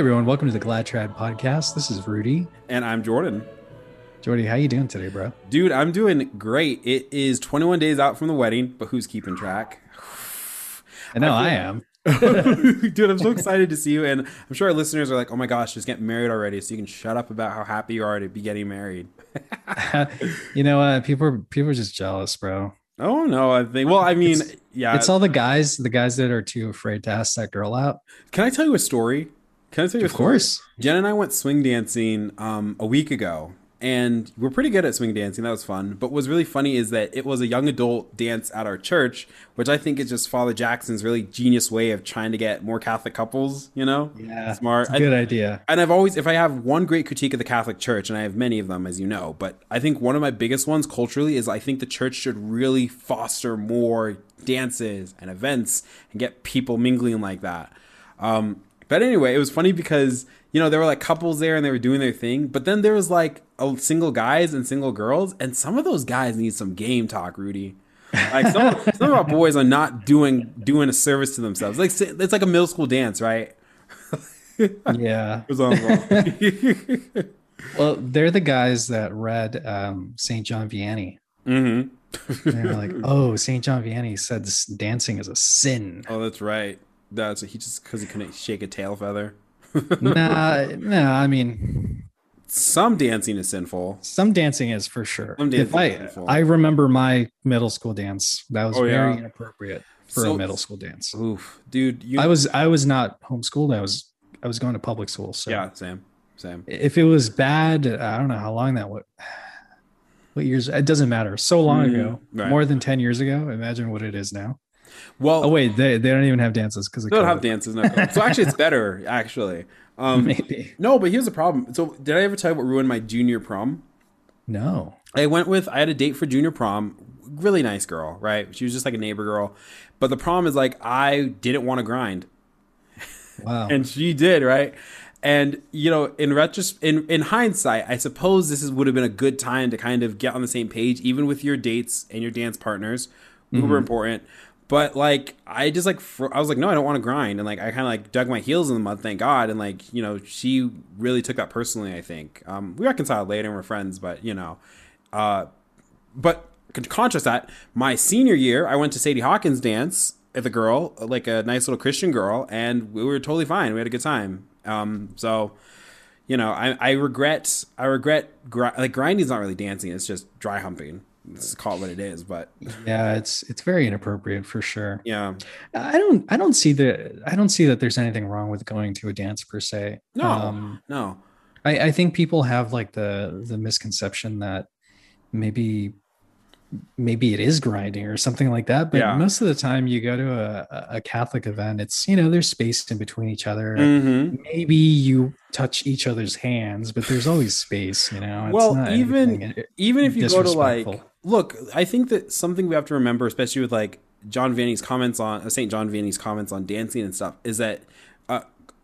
everyone, welcome to the Glad Trad podcast. This is Rudy. And I'm Jordan. Jordy, how you doing today, bro? Dude, I'm doing great. It is 21 days out from the wedding, but who's keeping track? I know I, I am. Dude, I'm so excited to see you. And I'm sure our listeners are like, oh my gosh, just get married already. So you can shut up about how happy you are to be getting married. you know? Uh, people are people are just jealous, bro. Oh no, I think well, I mean, it's, yeah. It's all the guys, the guys that are too afraid to ask that girl out. Can I tell you a story? Can I tell you of course. Jen and I went swing dancing um, a week ago, and we're pretty good at swing dancing. That was fun. But what's really funny is that it was a young adult dance at our church, which I think is just Father Jackson's really genius way of trying to get more Catholic couples. You know, yeah, smart, good I, idea. And I've always, if I have one great critique of the Catholic Church, and I have many of them, as you know, but I think one of my biggest ones culturally is I think the church should really foster more dances and events and get people mingling like that. Um, but anyway, it was funny because you know there were like couples there and they were doing their thing, but then there was like a single guys and single girls, and some of those guys need some game talk, Rudy. Like some, some of our boys are not doing doing a service to themselves. Like it's like a middle school dance, right? yeah. well, they're the guys that read um, Saint John Vianney. Mm-hmm. they're like, oh, Saint John Vianney said dancing is a sin. Oh, that's right. That's he just because he couldn't shake a tail feather. nah, nah. I mean, some dancing is sinful. Some dancing is for sure. Some dancing I, sinful. I remember my middle school dance. That was Oh, very yeah. inappropriate for So- a middle school dance. Oof, dude. You, I was I was not homeschooled. I was I was going to public school. So yeah, same, same. if it was bad, I don't know how long that would. What years? It doesn't matter. So long Mm, ago, right. more than ten years ago. Imagine what it is now. Well, Oh wait, they, they don't even have dances because they don't have dances. No. so actually, it's better. Actually, um, Maybe no. But here's the problem. So did I ever tell you what ruined my junior prom? no. I went with I had a date for junior prom. Really nice girl, right? She was just like a neighbor girl. But the problem is like I didn't want to grind. Wow. and she did right and you know in retros in in hindsight i suppose this is, would have been a good time to kind of get on the same page even with your dates and your dance partners who were important but like i just like fr- i was like no i don't want to grind and like i kind of like dug my heels in the mud thank god and like you know she really took that personally i think um we reconciled later and we're friends but you know uh but con- contrast that, my senior year, I went to Sadie Hawkins dance with a girl, like a nice little Christian girl, and we were totally fine. We had a good time. Um, so, you know, I, I regret, I regret, gri- like grinding's not really dancing; it's just dry humping. Let's call it what it is. But yeah, it's it's very inappropriate for sure. yeah, I don't I don't see the I don't see that there's anything wrong with going to a dance per se. no, Um, no, I, I think people have like the the misconception that maybe maybe it is grinding or something like that. But Yeah. most of the time you go to a, a Catholic event, it's you know, there's space in between each other. hmm Maybe you touch each other's hands, but there's always space, you know. It's Well, even- even if you go to like. Look i think that something we have to remember especially with like john vianney's comments on uh, st john vianney's comments on dancing and stuff is that uh,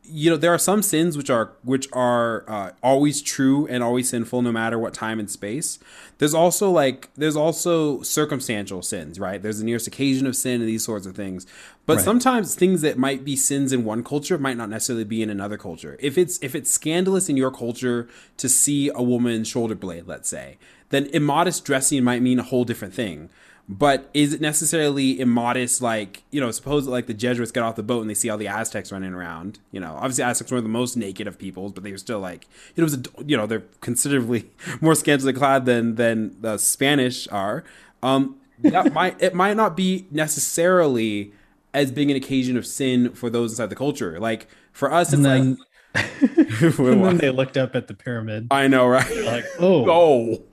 you know there are some sins which are which are uh, always true and always sinful no matter what time and space. There's also like there's also circumstantial sins right? There's the nearest occasion of sin and these sorts of things. But Right. sometimes things that might be sins in one culture might not necessarily be in another culture. If it's if it's scandalous in your culture to see a woman's shoulder blade let's say then immodest dressing might mean a whole different thing. But is it necessarily immodest like you know suppose like the jesuits get off the boat and they see all the aztecs running around you know obviously aztecs were the most naked of peoples but they were still like it was a, you know they're considerably more scantily clad than than the spanish are. Um that might it might not be necessarily as being an occasion of sin for those inside the culture. Like for us it's and then, like and then they looked up at the pyramid. I know right? Like, oh, oh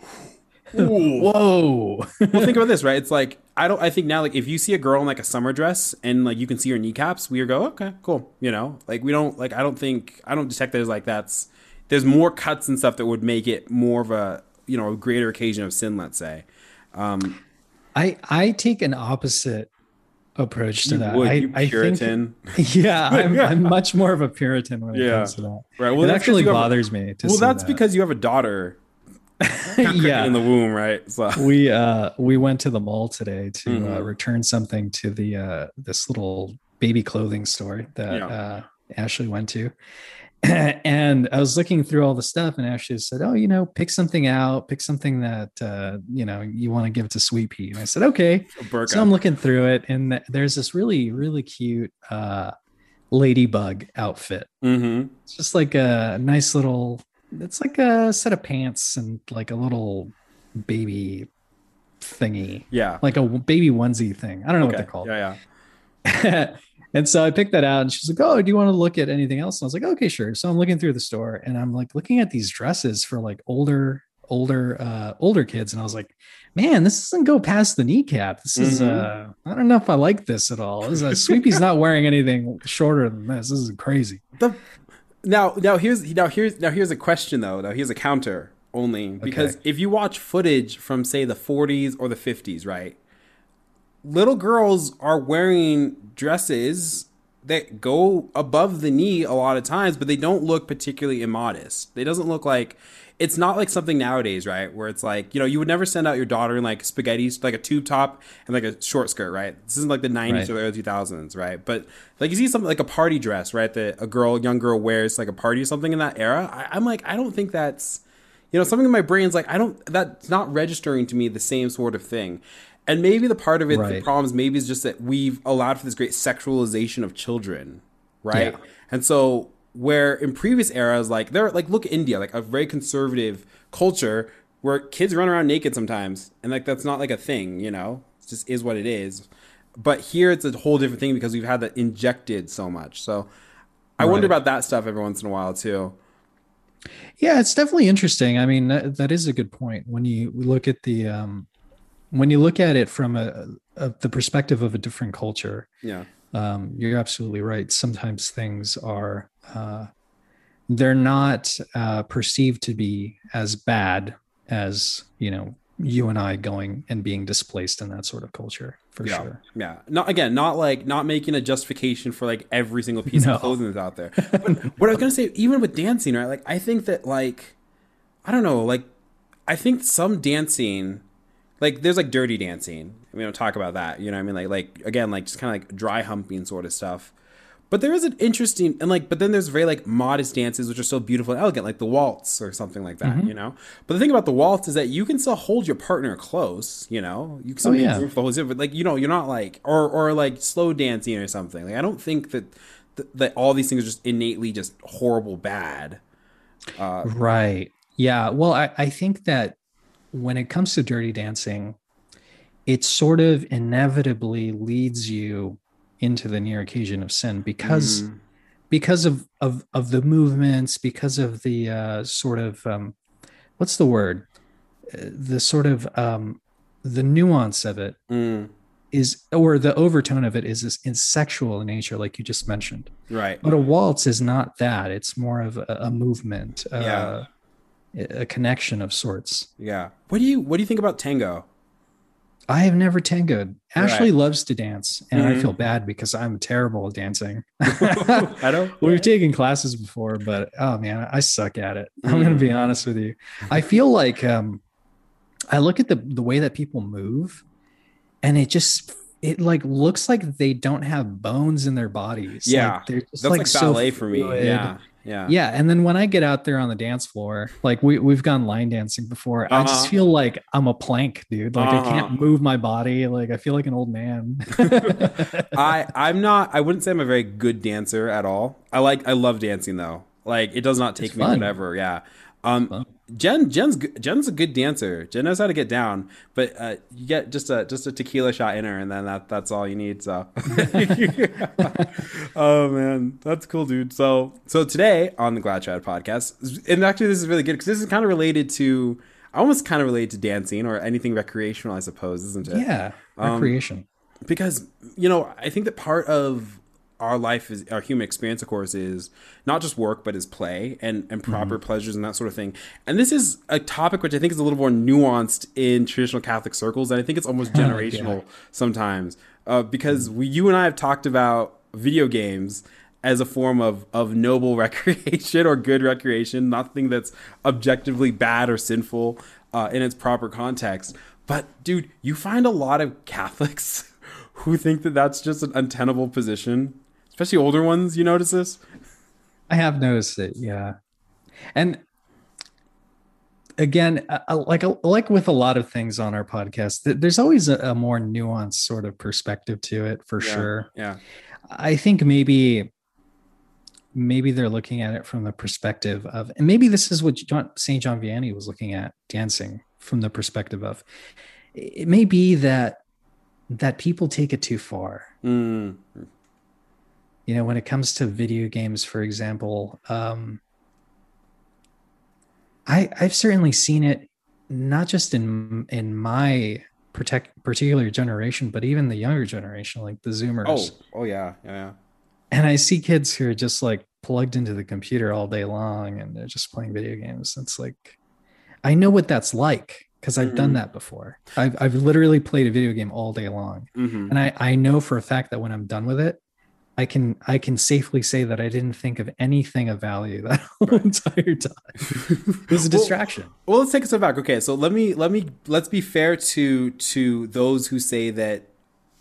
Ooh. whoa. well think about this right it's like i don't i think now like if you see a girl in like a summer dress and like you can see her kneecaps we go okay cool you know like we don't like i don't think i don't detect that as like that's there's more cuts and stuff that would make it more of a you know a greater occasion of sin let's say um I I take an opposite approach to that. would, I, you I think Puritan. yeah, I'm, I'm much more of a Puritan when it Yeah. comes to that. right well it actually you have- bothers me. To well that's that. because you have a daughter yeah, in the womb right so we uh we went to the mall today to uh, Mhm. return something to the uh this little baby clothing store that Yeah. uh Ashley went to, and I was looking through all the stuff, and Ashley said, "Oh, you know, pick something out, pick something that uh, you know you want to give to Sweet Pea." And I said, "Okay." So I'm looking through it, and there's this really, really cute uh, ladybug outfit. Mm-hmm. It's just like a nice little. It's like a set of pants and like a little baby thingy. Yeah, like a baby onesie thing. I don't know okay. what they're called. Yeah, yeah. And so I picked that out and she's like, Oh, do you want to look at anything else? And I was like, Okay, sure. So I'm looking through the store and I'm like looking at these dresses for like older, older, uh, older kids. And I was like, man, this doesn't go past the kneecap. This is mm-hmm. uh I don't know if I like this at all. This is, uh, Sweet Pea's not wearing anything shorter than this. This is crazy. The, now now here's now here's now here's a question though. Now here's a counter only because okay. if you watch footage from say the 40s or the 50s, right? little girls are wearing dresses that go above the knee a lot of times, but they don't look particularly immodest. It doesn't look like it's not like something nowadays, right? Where it's like, you know, you would never send out your daughter in like spaghetti, like a tube top and like a short skirt, right? This isn't like the 90s right. or the early 2000s, right? But like you see something like a party dress, right? That a girl, young girl wears like a party or something in that era. I, I'm like, I don't think that's, you know, something in my brain's like, I don't, that's not registering to me the same sort of thing. And maybe the part of it, right. the problems maybe is just that we've allowed for this great sexualization of children, right? Yeah. And so where in previous eras, like they're like look India, like a very conservative culture where kids run around naked sometimes, and like that's not like a thing, you know, it just is what it is. But here it's a whole different thing because we've had that injected so much. So I right. wonder about that stuff every once in a while too. Yeah, it's definitely interesting. I mean, that, that is a good point when you look at the um, when you look at it from a, a the perspective of a different culture, yeah, um, you're absolutely right. Sometimes things are uh, they're not uh, perceived to be as bad as you know you and I going and being displaced in that sort of culture for yeah. sure. Yeah. Not again, not like not making a justification for like every single piece no. of clothing that's out there. But what I was gonna say, even with dancing, right? Like I think that like I don't know, like I think some dancing like there's like dirty dancing. We don't talk about that. You know what I mean? Like like again, like just kind of like dry humping sort of stuff. But there is an interesting and like, but then there's very like modest dances which are so beautiful and elegant, like the waltz or something like that, mm-hmm. you know. But the thing about the waltz is that you can still hold your partner close, you know. You can still oh, yeah. the whole but like you know, you're not like or or like slow dancing or something. Like I don't think that that all these things are just innately just horrible bad. Uh, right. Yeah. Well, I, I think that when it comes to dirty dancing, it sort of inevitably leads you into the near occasion of sin because mm. because of, of of the movements, because of the uh, sort of um, what's the word, the sort of um, the nuance of it mm. is, or the overtone of it is, is, is sexual in nature, like you just mentioned. Right. But a waltz is not that. It's more of a, a movement. Uh, yeah a connection of sorts. Yeah. What do you what do you think about tango? I have never tangoed. Ashley right. loves to dance, and mm-hmm. I feel bad because I'm terrible at dancing. I don't. We've taken classes before, but oh man, I suck at it. Mm-hmm. I'm going to be honest with you. I feel like um, I look at the the way that people move, and it just it like looks like they don't have bones in their bodies. Yeah, like, they're just That's like, like ballet so for me. Yeah, yeah. Yeah. And then when I get out there on the dance floor, like we, we've gone line dancing before, uh-huh. I just uh-huh. feel like I'm a plank, dude. Like uh-huh. I can't move my body. Like I feel like an old man. I, I'm not, I wouldn't say I'm a very good dancer at all. I like, I love dancing though. Like it does not take me whatever. Yeah. Um, Jen, Jen's Jen's a good dancer. Jen knows how to get down, but uh, you get just a just a tequila shot in her, and then that that's all you need. So, oh man, that's cool, dude. So so today on the Glad Trad podcast, and actually this is really good because this is kind of related to almost kind of related to dancing or anything recreational, I suppose, isn't it? Yeah, recreation. Um, because you know, I think that part of our life is our human experience of course is not just work but is play and and proper mm-hmm. pleasures and that sort of thing and this is a topic which i think is a little more nuanced in traditional catholic circles and i think it's almost generational yeah. sometimes uh, because we you and i have talked about video games as a form of of noble recreation or good recreation nothing that's objectively bad or sinful uh, in its proper context but dude you find a lot of catholics who think that that's just an untenable position especially older ones. You notice this? I have noticed it. Yeah, and again, uh, like like with a lot of things on our podcast, there's always a, a more nuanced sort of perspective to it, for yeah, sure. Yeah, I think maybe maybe they're looking at it from the perspective of, and maybe this is what John, St. John Vianney was looking at dancing from the perspective of. It may be that that people take it too far. Mm. You know, when it comes to video games, for example, um, I I've certainly seen it not just in in my protect particular generation, but even the younger generation, like the Zoomers. Oh, oh yeah, yeah, yeah. And I see kids who are just like plugged into the computer all day long and they're just playing video games. It's like I know what that's like because I've mm-hmm. done that before. I've I've literally played a video game all day long, mm-hmm. and I I know for a fact that when I'm done with it, I can I can safely say that I didn't think of anything of value that whole right. entire time. it was a distraction. Well, well, let's take a step back. Okay, so let me let me let's be fair to to those who say that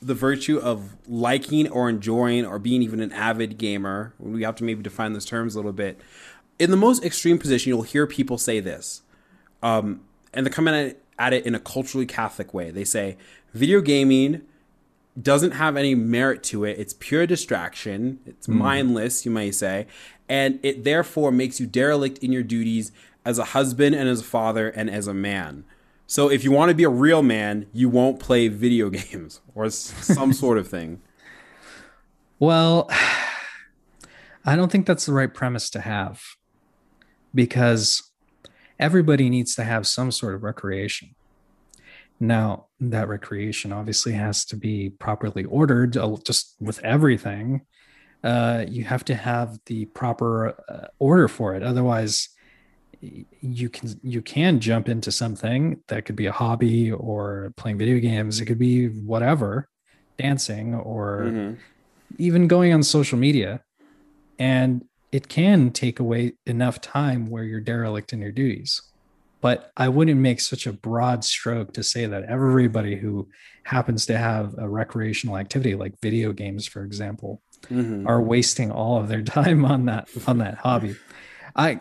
the virtue of liking or enjoying or being even an avid gamer. We have to maybe define those terms a little bit. In the most extreme position, you'll hear people say this, um, and they're coming at, at it in a culturally Catholic way. They say video gaming doesn't have any merit to it. It's pure distraction. It's mm. mindless, you may say, and it therefore makes you derelict in your duties as a husband and as a father and as a man. So if you want to be a real man, you won't play video games or some sort of thing. Well, I don't think that's the right premise to have because everybody needs to have some sort of recreation. Now, that recreation obviously has to be properly ordered, uh, just with everything. Uh, you have to have the proper uh, order for it. Otherwise, you can you can jump into something that could be a hobby or playing video games. It could be whatever, dancing or mm-hmm. even going on social media, and it can take away enough time where you're derelict in your duties but I wouldn't make such a broad stroke to say that everybody who happens to have a recreational activity like video games, for example, mm-hmm. are wasting all of their time on that on that hobby. I,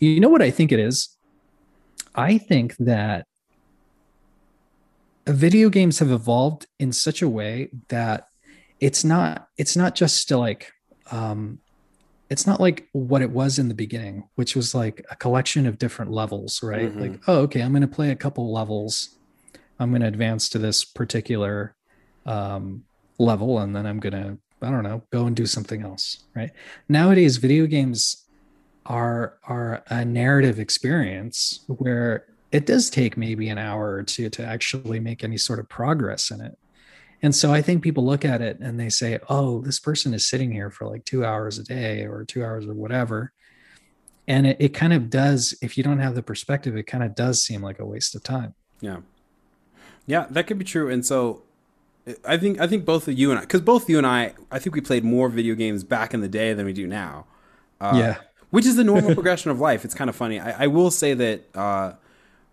you know what I think it is. I think that video games have evolved in such a way that it's not it's not just to like um, it's not like what it was in the beginning, which was like a collection of different levels, right? Mm-hmm. Like, oh, okay, I'm going to play a couple levels. I'm going to advance to this particular um, level, and then I'm going to, I don't know, go and do something else, right? Nowadays, video games are are a narrative experience where it does take maybe an hour or two to actually make any sort of progress in it. And so I think people look at it and they say, oh, this person is sitting here for like two hours a day or two hours or whatever. And it, it kind of does, if you don't have the perspective, it kind of does seem like a waste of time. Yeah. Yeah, that could be true. And so I think I think both of you and I, because both you and I, I think we played more video games back in the day than we do now. Uh, yeah, which is the normal progression of life. It's kind of funny. I, I will say that uh,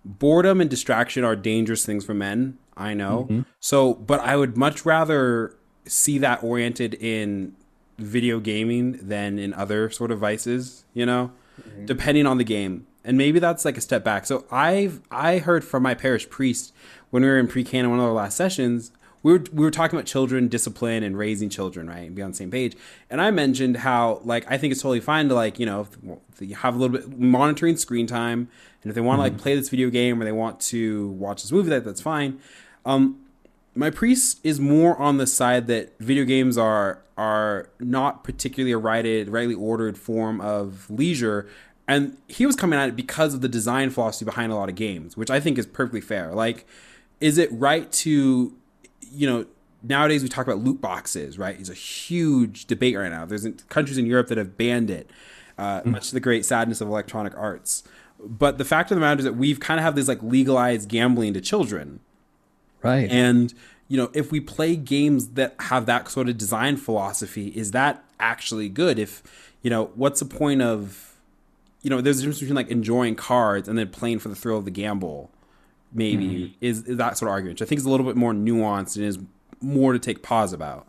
boredom and distraction are dangerous things for men. I know. Mm-hmm. So, but I would much rather see that oriented in video gaming than in other sort of vices, you know, mm-hmm. depending on the game. And maybe that's like a step back. So I've I heard from my parish priest when we were in pre-can one of our last sessions, we were we were talking about children discipline and raising children, right? And be on the same page. And I mentioned how like I think it's totally fine to like, you know, you have a little bit monitoring screen time and if they want to mm-hmm. like play this video game or they want to watch this movie, that that's fine. Um, my priest is more on the side that video games are are not particularly a righted, rightly ordered form of leisure, and he was coming at it because of the design philosophy behind a lot of games, which I think is perfectly fair. Like, is it right to, you know, nowadays we talk about loot boxes, right? It's a huge debate right now. There's countries in Europe that have banned it, uh, mm-hmm. much to the great sadness of electronic arts. But the fact of the matter is that we've kind of have this like legalized gambling to children, right? And you know, if we play games that have that sort of design philosophy, is that actually good? If you know, what's the point of you know, there's a difference between like enjoying cards and then playing for the thrill of the gamble. Maybe mm-hmm. is, is that sort of argument, which I think is a little bit more nuanced and is more to take pause about.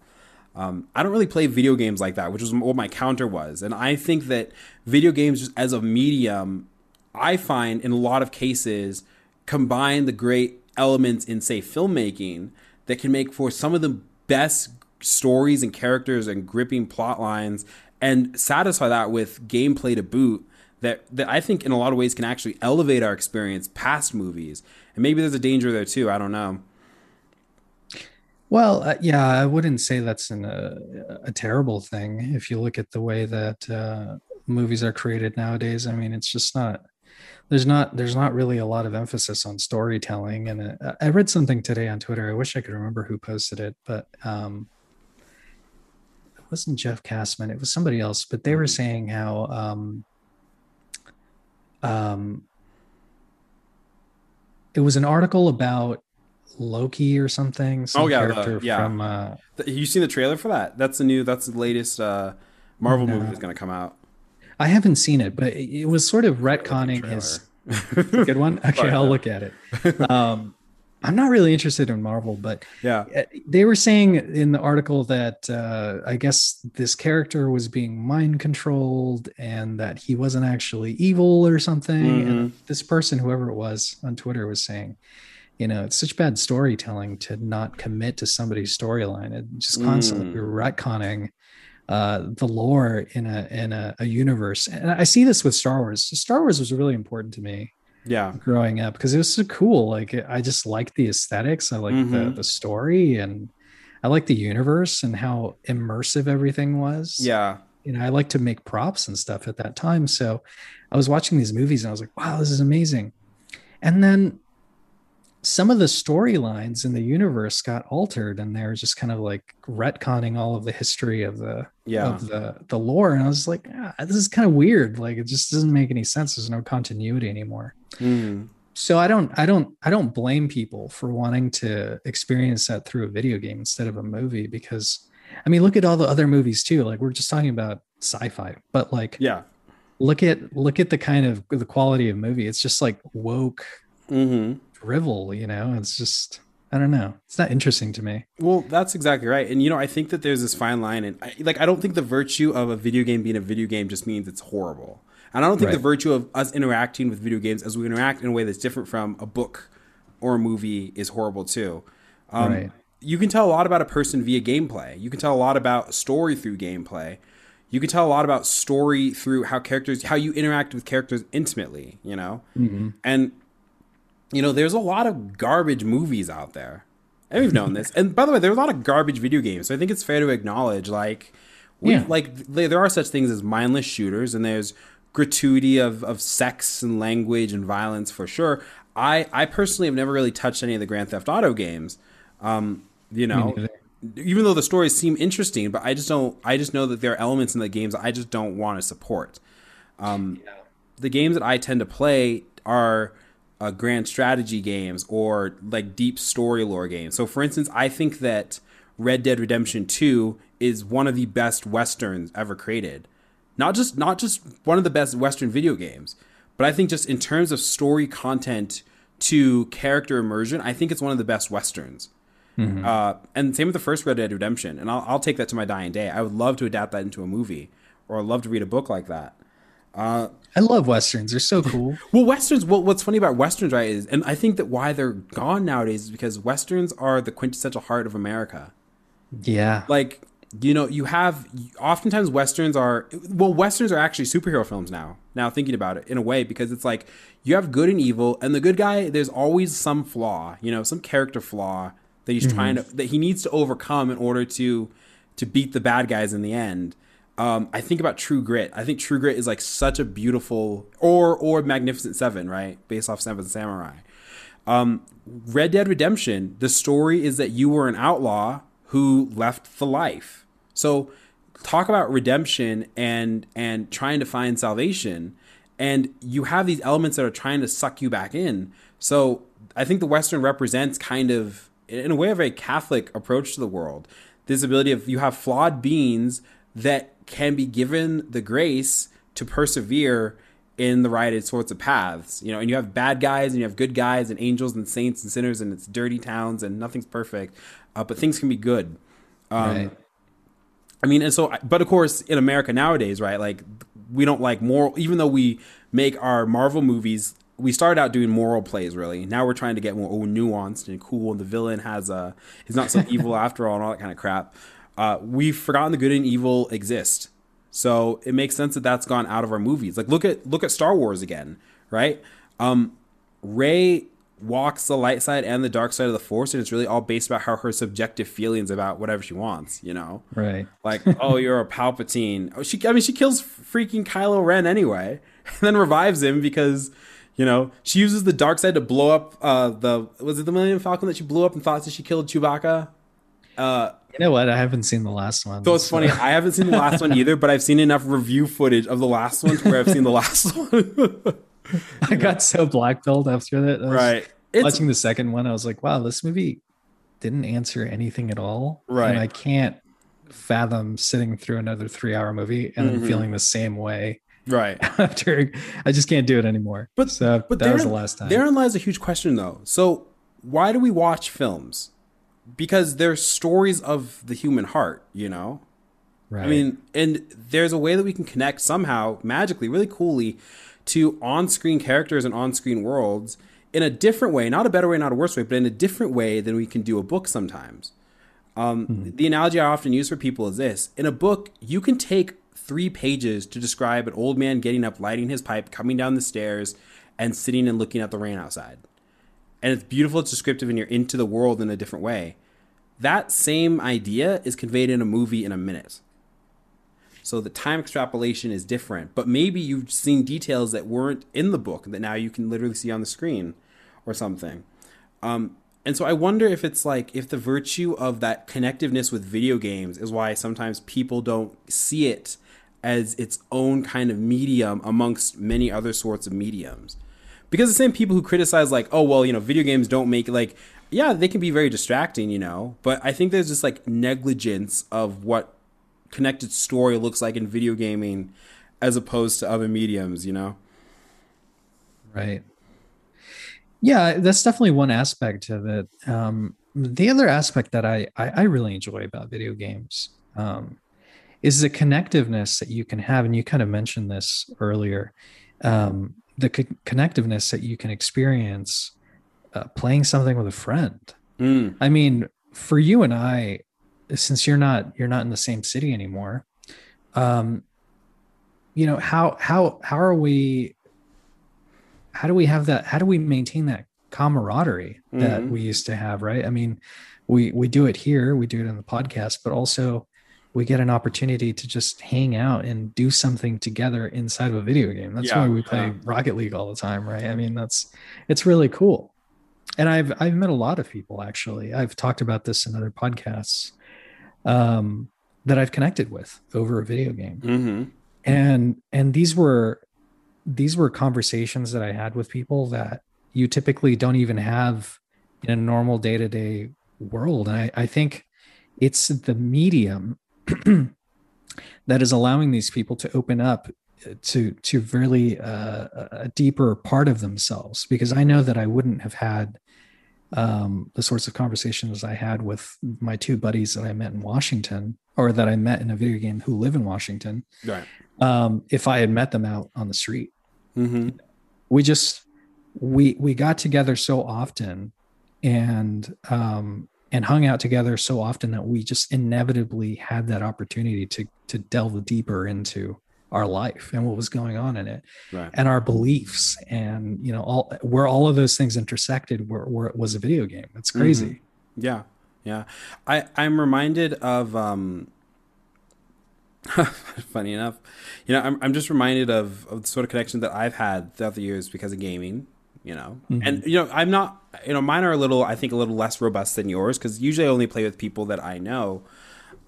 Um, I don't really play video games like that, which is what my counter was. And I think that video games, just as a medium, I find in a lot of cases combine the great elements in, say, filmmaking that can make for some of the best stories and characters and gripping plot lines and satisfy that with gameplay to boot that that I think in a lot of ways can actually elevate our experience past movies. And maybe there's a danger there too. I don't know. Well, uh, yeah, I wouldn't say that's an, uh, a terrible thing if you look at the way that uh, movies are created nowadays. I mean, it's just not there's not there's not really a lot of emphasis on storytelling. And uh, I read something today on Twitter. I wish I could remember who posted it, but um, it wasn't Jeff Kassman. It was somebody else. But they were mm-hmm. saying how um, um, it was an article about Loki or something. Some oh yeah, the, yeah. From, uh, you seen the trailer for that? That's the new. That's the latest uh, Marvel no. movie that's going to come out. I haven't seen it, but it was sort of retconning his. good one. Okay, I'll look at it. Um, I'm not really interested in Marvel, but yeah, uh, they were saying in the article that uh, I guess this character was being mind controlled and that he wasn't actually evil or something. Mm-hmm. And this person, whoever it was on Twitter, was saying, you know, it's such bad storytelling to not commit to somebody's storyline. and just constantly mm. retconning uh, the lore in a in a, a universe. And I see this with Star Wars. Star Wars was really important to me yeah. growing up because it was so cool. Like i just liked the aesthetics. I like mm-hmm. the the story and i like the universe and how immersive everything was. Yeah. You know i like to make props and stuff at that time. So i was watching these movies and i was like wow this is amazing. And then some of the storylines in the universe got altered and they're just kind of like retconning all of the history of the yeah. of the the lore and i was like ah, this is kind of weird like it just doesn't make any sense there's no continuity anymore. Mm. so i don't i don't i don't blame people for wanting to experience that through a video game instead of a movie because i mean look at all the other movies too like we're just talking about sci-fi but like yeah. look at look at the kind of the quality of movie it's just like woke mm-hmm drivel you know? It's just i don't know. It's not interesting to me. Well that's exactly right. And you know i think that there's this fine line and I, like i don't think the virtue of a video game being a video game just means it's horrible. And i don't think right. the virtue of us interacting with video games as we interact in a way that's different from a book or a movie is horrible too. Um, right. you can tell a lot about a person via gameplay. You can tell a lot about story through gameplay. You can tell a lot about story through how characters how you interact with characters intimately you know? Mm-hmm. and you know, there's a lot of garbage movies out there. And we've known this. And by the way, there's a lot of garbage video games. So I think it's fair to acknowledge, like, we yeah. like there are such things as mindless shooters, and there's gratuity of, of sex and language and violence for sure. I I personally have never really touched any of the Grand Theft Auto games. Um, you know, even though the stories seem interesting, but I just don't. I just know that there are elements in the games I just don't want to support. Um, yeah. The games that I tend to play are uh, grand strategy games or like deep story lore games. So, for instance, I think that Red Dead Redemption 2 is one of the best westerns ever created. Not just not just one of the best western video games, but I think just in terms of story content to character immersion, I think it's one of the best westerns. Mm-hmm. Uh, and same with the first Red Dead Redemption, and I'll, I'll take that to my dying day. I would love to adapt that into a movie, or I'd love to read a book like that. Uh, I love westerns. They're so cool. well, westerns. Well, what's funny about westerns, right, is, and I think that why they're gone nowadays is because westerns are the quintessential heart of America. Yeah. Like you know, you have oftentimes westerns are well, westerns are actually superhero films now. Now thinking about it in a way, because it's like you have good and evil, and the good guy, there's always some flaw, you know, some character flaw that he's mm-hmm. trying to that he needs to overcome in order to to beat the bad guys in the end um, I think about True Grit. I think True Grit is like such a beautiful, or or Magnificent Seven, right, based off Seven Samurai. Um, Red Dead Redemption. The story is that you were an outlaw who left the life. So talk about redemption and and trying to find salvation, and you have these elements that are trying to suck you back in. So I think the Western represents kind of in a way a very Catholic approach to the world. This ability of you have flawed beings that can be given the grace to persevere in the right sorts of paths. You know, and you have bad guys and you have good guys and angels and saints and sinners and it's dirty towns and nothing's perfect, uh, but things can be good. Um, right. I mean, and so, but of course, in America nowadays, right? Like, we don't like moral, even though we make our Marvel movies. We started out doing moral plays, really. Now we're trying to get more oh, nuanced and cool, and the villain has a he's not so evil after all, and all that kind of crap. Uh, we've forgotten the good and evil exist, so it makes sense that that's gone out of our movies. Like, look at look at Star Wars again, right? Um, Rey walks the light side and the dark side of the force and it's really all based about how her subjective feelings about whatever she wants you know? Right. Like oh you're a palpatine. Oh she i mean she kills freaking kylo ren anyway and then revives him because you know she uses the dark side to blow up uh the was it the millennium falcon that she blew up and thought that she killed chewbacca? Uh you know what? I haven't seen the last one. So it's so. funny. I haven't seen the last one either, but I've seen enough review footage of the last one to where I've seen the last one. I got so black pilled after that. right. It's, watching the second one, I was like, wow, this movie didn't answer anything at all. Right. And I can't fathom sitting through another three hour movie and mm-hmm. then feeling the same way. Right. After I just can't do it anymore. But so but that was the last time. Therein lies a huge question though. So why do we watch films? Because they're stories of the human heart, you know? Right. I mean, and there's a way that we can connect somehow, magically, really coolly, to on-screen characters and on-screen worlds in a different way, not a better way, not a worse way, but in a different way than we can do a book sometimes. Um, mm-hmm. The analogy I often use for people is this: in a book, you can take three pages to describe an old man getting up, lighting his pipe, coming down the stairs, and sitting and looking at the rain outside. And it's beautiful, it's descriptive, and you're into the world in a different way. That same idea is conveyed in a movie in a minute. So the time extrapolation is different, but maybe you've seen details that weren't in the book that now you can literally see on the screen or something. Um, and so I wonder if it's like if the virtue of that connectiveness with video games is why sometimes people don't see it as its own kind of medium amongst many other sorts of mediums. Because the same people who criticize like, oh well, you know, video games don't make like yeah, they can be very distracting, you know, but I think there's just like negligence of what connected story looks like in video gaming as opposed to other mediums, you know? Right. Yeah, that's definitely one aspect of it. Um, the other aspect that I, I, I really enjoy about video games um, is the connectiveness that you can have, and you kind of mentioned this earlier. Um, the co- connectiveness that you can experience uh, playing something with a friend. Mm. I mean, for you and I, since you're not you're not in the same city anymore um you know how how how are we how do we have that how do we maintain that camaraderie that mm-hmm. we used to have right i mean we we do it here we do it in the podcast but also we get an opportunity to just hang out and do something together inside of a video game that's yeah, why we play yeah. rocket league all the time right i mean that's it's really cool and i've i've met a lot of people actually i've talked about this in other podcasts um, that I've connected with over a video game. Mm-hmm. And and these were these were conversations that I had with people that you typically don't even have in a normal day to day world. And I, I think it's the medium that is allowing these people to open up to to really uh, a deeper part of themselves because I know that I wouldn't have had um, the sorts of conversations I had with my two buddies that I met in Washington or that I met in a video game who live in Washington. Right. Um, if I had met them out on the street, mm-hmm. we just we we got together so often and um, and hung out together so often that we just inevitably had that opportunity to to delve deeper into our life and what was going on in it right. and our beliefs. And you know all where all of those things intersected where, where it was a video game. It's crazy. Mm-hmm. yeah. Yeah. I i'm reminded of um funny enough you know I'm, I'm just reminded of, of the sort of connection that i've had throughout the years because of gaming you know mm-hmm. and you know i'm not you know mine are a little i think a little less robust than yours because usually i only play with people that i know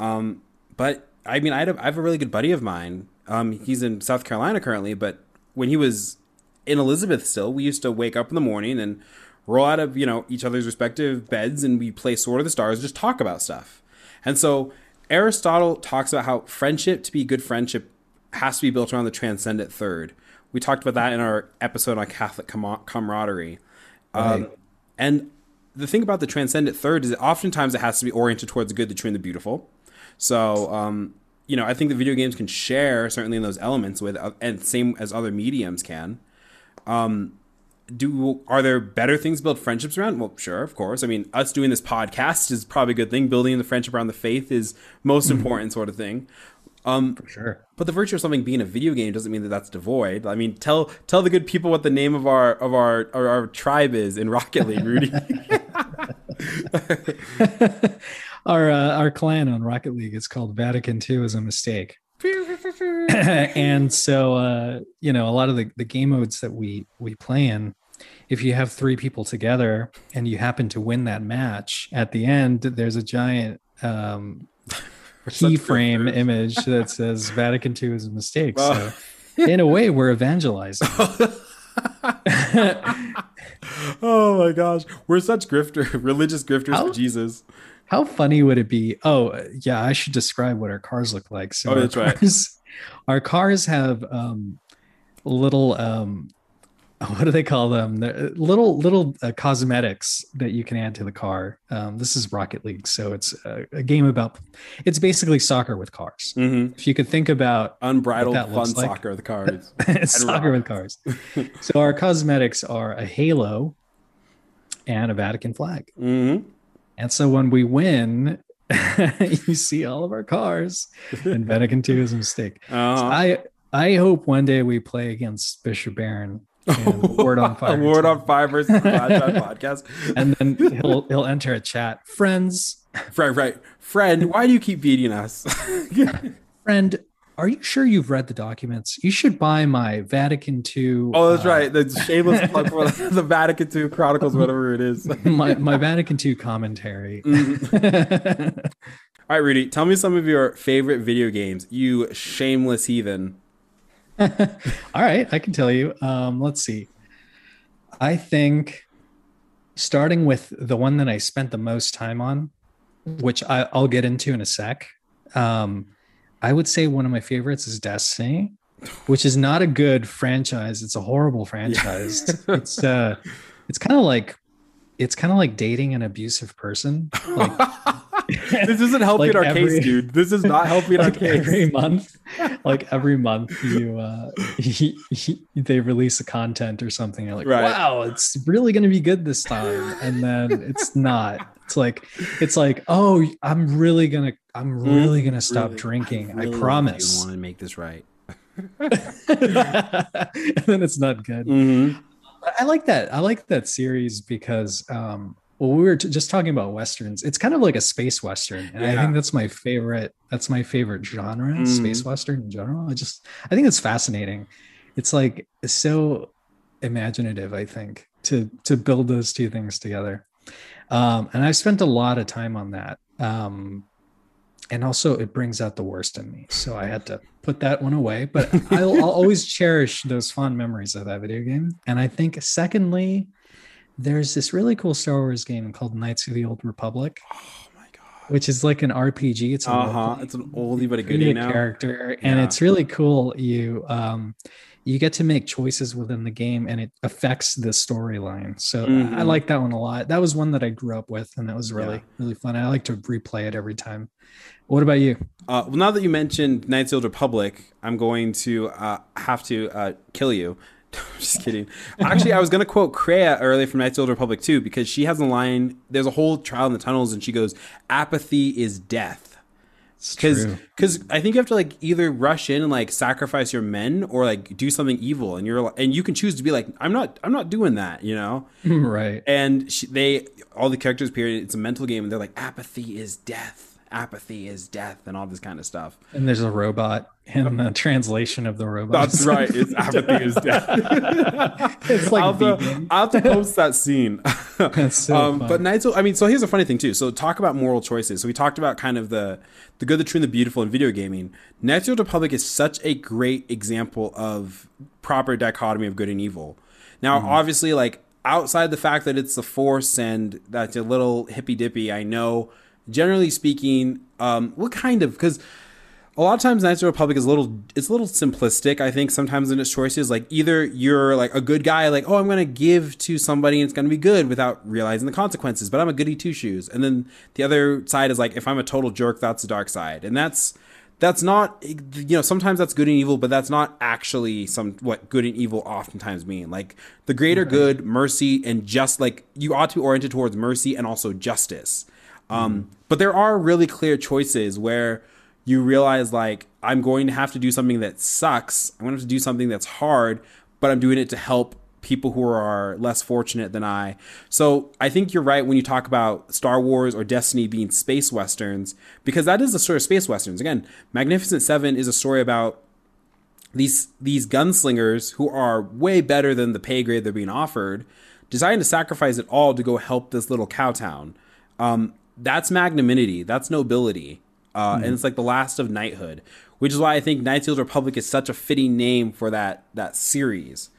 um but i mean I have, I have a really good buddy of mine um, he's in South Carolina currently, but when he was in Elizabeth still, we used to wake up in the morning and roll out of, you know, each other's respective beds and we play Sword of the Stars, just talk about stuff. And so Aristotle talks about how friendship, to be good friendship, has to be built around the transcendent third. We talked about that in our episode on Catholic com- camaraderie. Um, and the thing about the transcendent third is that oftentimes it has to be oriented towards the good, the true, and the beautiful. So, um, you know, I think the video games can share certainly in those elements with, uh, and same as other mediums can. Um, do are there better things to build friendships around? Well, sure, of course. I mean, us doing this podcast is probably a good thing. Building the friendship around the faith is most mm-hmm. important sort of thing. Um, For sure. But the virtue of something being a video game doesn't mean that that's devoid. I mean, tell tell the good people what the name of our of our our, our tribe is in Rocket League, Rudy. our uh, our clan on Rocket League is called Vatican Two is a mistake. and so uh, you know a lot of the, the game modes that we we play in if you have three people together and you happen to win that match at the end there's a giant um, keyframe image that says Vatican II is a mistake. So, in a way, we're evangelizing. oh my gosh, we're such grifter, religious grifters how, for Jesus. How funny would it be? Oh, yeah, I should describe what our cars look like. So, oh, that's cars, right. Our cars have um, little um, what do they call them? They're little little uh, cosmetics that you can add to the car. Um, this is Rocket League, so it's a, a, game about. It's basically soccer with cars. Mm-hmm. If you could think about unbridled fun like, soccer with cars, soccer with cars. so our cosmetics are a halo and a Vatican flag. Mm-hmm. And so when we win, you see all of our cars, and Vatican Two is a mistake. Uh-huh. So I I hope one day we play against Bishop Barron word on fire. word on fire versus podcast. and then he'll he'll enter a chat. Friends. Right, right. Friend, why do you keep beating us? Friend, are you sure you've read the documents? You should buy my Vatican II. Oh, that's uh, right. The shameless plug for the Vatican II Chronicles, whatever it is. my my Vatican II commentary. Mm-hmm. All right, Rudy, tell me some of your favorite video games, you shameless heathen. All right, I can tell you. Um, let's see. I think starting with the one that I spent the most time on, which I, will get into in a sec. Um, I would say one of my favorites is Destiny, which is not a good franchise. It's a horrible franchise. Yeah. it's uh, it's kind of like it's kind of like dating an abusive person. Like this isn't helping like our every, case, dude. This is not helping like our case. Every month, like every month, you uh, he, he, they release a content or something. You're like, right. wow, it's really going to be good this time, and then it's not. It's like, it's like, oh, I'm really gonna, I'm mm-hmm. really gonna stop really, drinking. I, really I promise. want to make this right. and then it's not good. Mm-hmm. I like that. I like that series because um, well we were t- just talking about westerns. It's kind of like a space western and yeah. i think that's my favorite that's my favorite genre mm. space western in general. I just i think it's fascinating. It's like so imaginative i think to to build those two things together. Um and i spent a lot of time on that um and also it brings out the worst in me so i had to put that one away. But I'll, I'll always cherish those fond memories of that video game. And i think secondly there's this really cool Star Wars game called Knights of the Old Republic. Oh my god! Which is like an RPG. It's uh huh. It's an oldie but a goodie now. Character, and yeah. it's really cool. You um, you get to make choices within the game, and it affects the storyline. So mm-hmm. I like that one a lot. That was one that I grew up with, and that was really yeah. really fun. I like to replay it every time. What about you? Uh, well, now that you mentioned Knights of the Old Republic, I'm going to uh, have to uh, kill you just kidding. Actually, I was going to quote Kreia earlier from Knights of the Old Republic too, because she has a line. There's a whole trial in the tunnels, and she goes, "Apathy is death." Because because I think you have to like either rush in and like sacrifice your men or like do something evil, and you're and you can choose to be like, I'm not I'm not doing that, you know? right. And she, they all the characters period. It's a mental game, and they're like, apathy is death apathy is death and all this kind of stuff. And there's a robot in the translation of the robot. That's right. It's apathy is death. it's like I'll have, to, I'll have to post that scene. That's so um, But Knights, I mean, so here's a funny thing too. So talk about moral choices. So we talked about kind of the the good, the true, and the beautiful in video gaming. Knights of Republic is such a great example of proper dichotomy of good and evil. Now, mm-hmm. obviously, like outside the fact that it's the Force and that's a little hippy dippy, I know generally speaking, um, what kind of because a lot of times Knights of the Republic is a little it's a little simplistic. I think sometimes in its choices, like either you're like a good guy, like oh I'm gonna give to somebody and it's gonna be good without realizing the consequences, but I'm a goody two shoes. And then the other side is like if I'm a total jerk, that's the dark side, and that's that's not you know sometimes that's good and evil but that's not actually some what good and evil oftentimes mean like the greater good mercy and just like you ought to be oriented towards mercy and also justice um, but there are really clear choices where you realize like i'm going to have to do something that sucks i'm going to have to do something that's hard but i'm doing it to help people who are less fortunate than I. So I think you're right when you talk about Star Wars or Destiny being space westerns, because that is a story of space westerns. Again, Magnificent Seven is a story about these these gunslingers who are way better than the pay grade they're being offered, deciding to sacrifice it all to go help this little cow town. Um, that's magnanimity. That's nobility. Uh, mm-hmm. And it's like the last of knighthood, which is why I think Knights of the Republic is such a fitting name for that that series.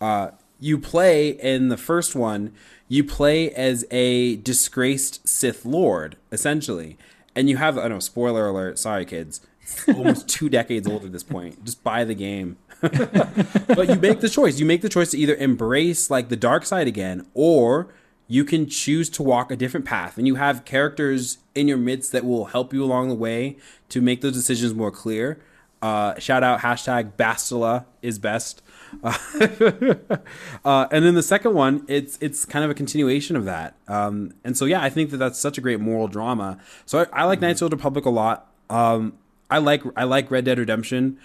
Uh, you play in the first one, you play as a disgraced Sith Lord, essentially. And you have, I don't know, spoiler alert, sorry kids, almost two decades old at this point. Just buy the game. but you make the choice. You make the choice to either embrace like the dark side again, or you can choose to walk a different path. And you have characters in your midst that will help you along the way to make those decisions more clear. Uh, shout out hashtag Bastila is best. Uh, uh, and then the second one, it's it's kind of a continuation of that. Um, and so yeah, I think that that's such a great moral drama. So I, I like mm-hmm. Knights of the Republic a lot. Um, I like I like Red Dead Redemption.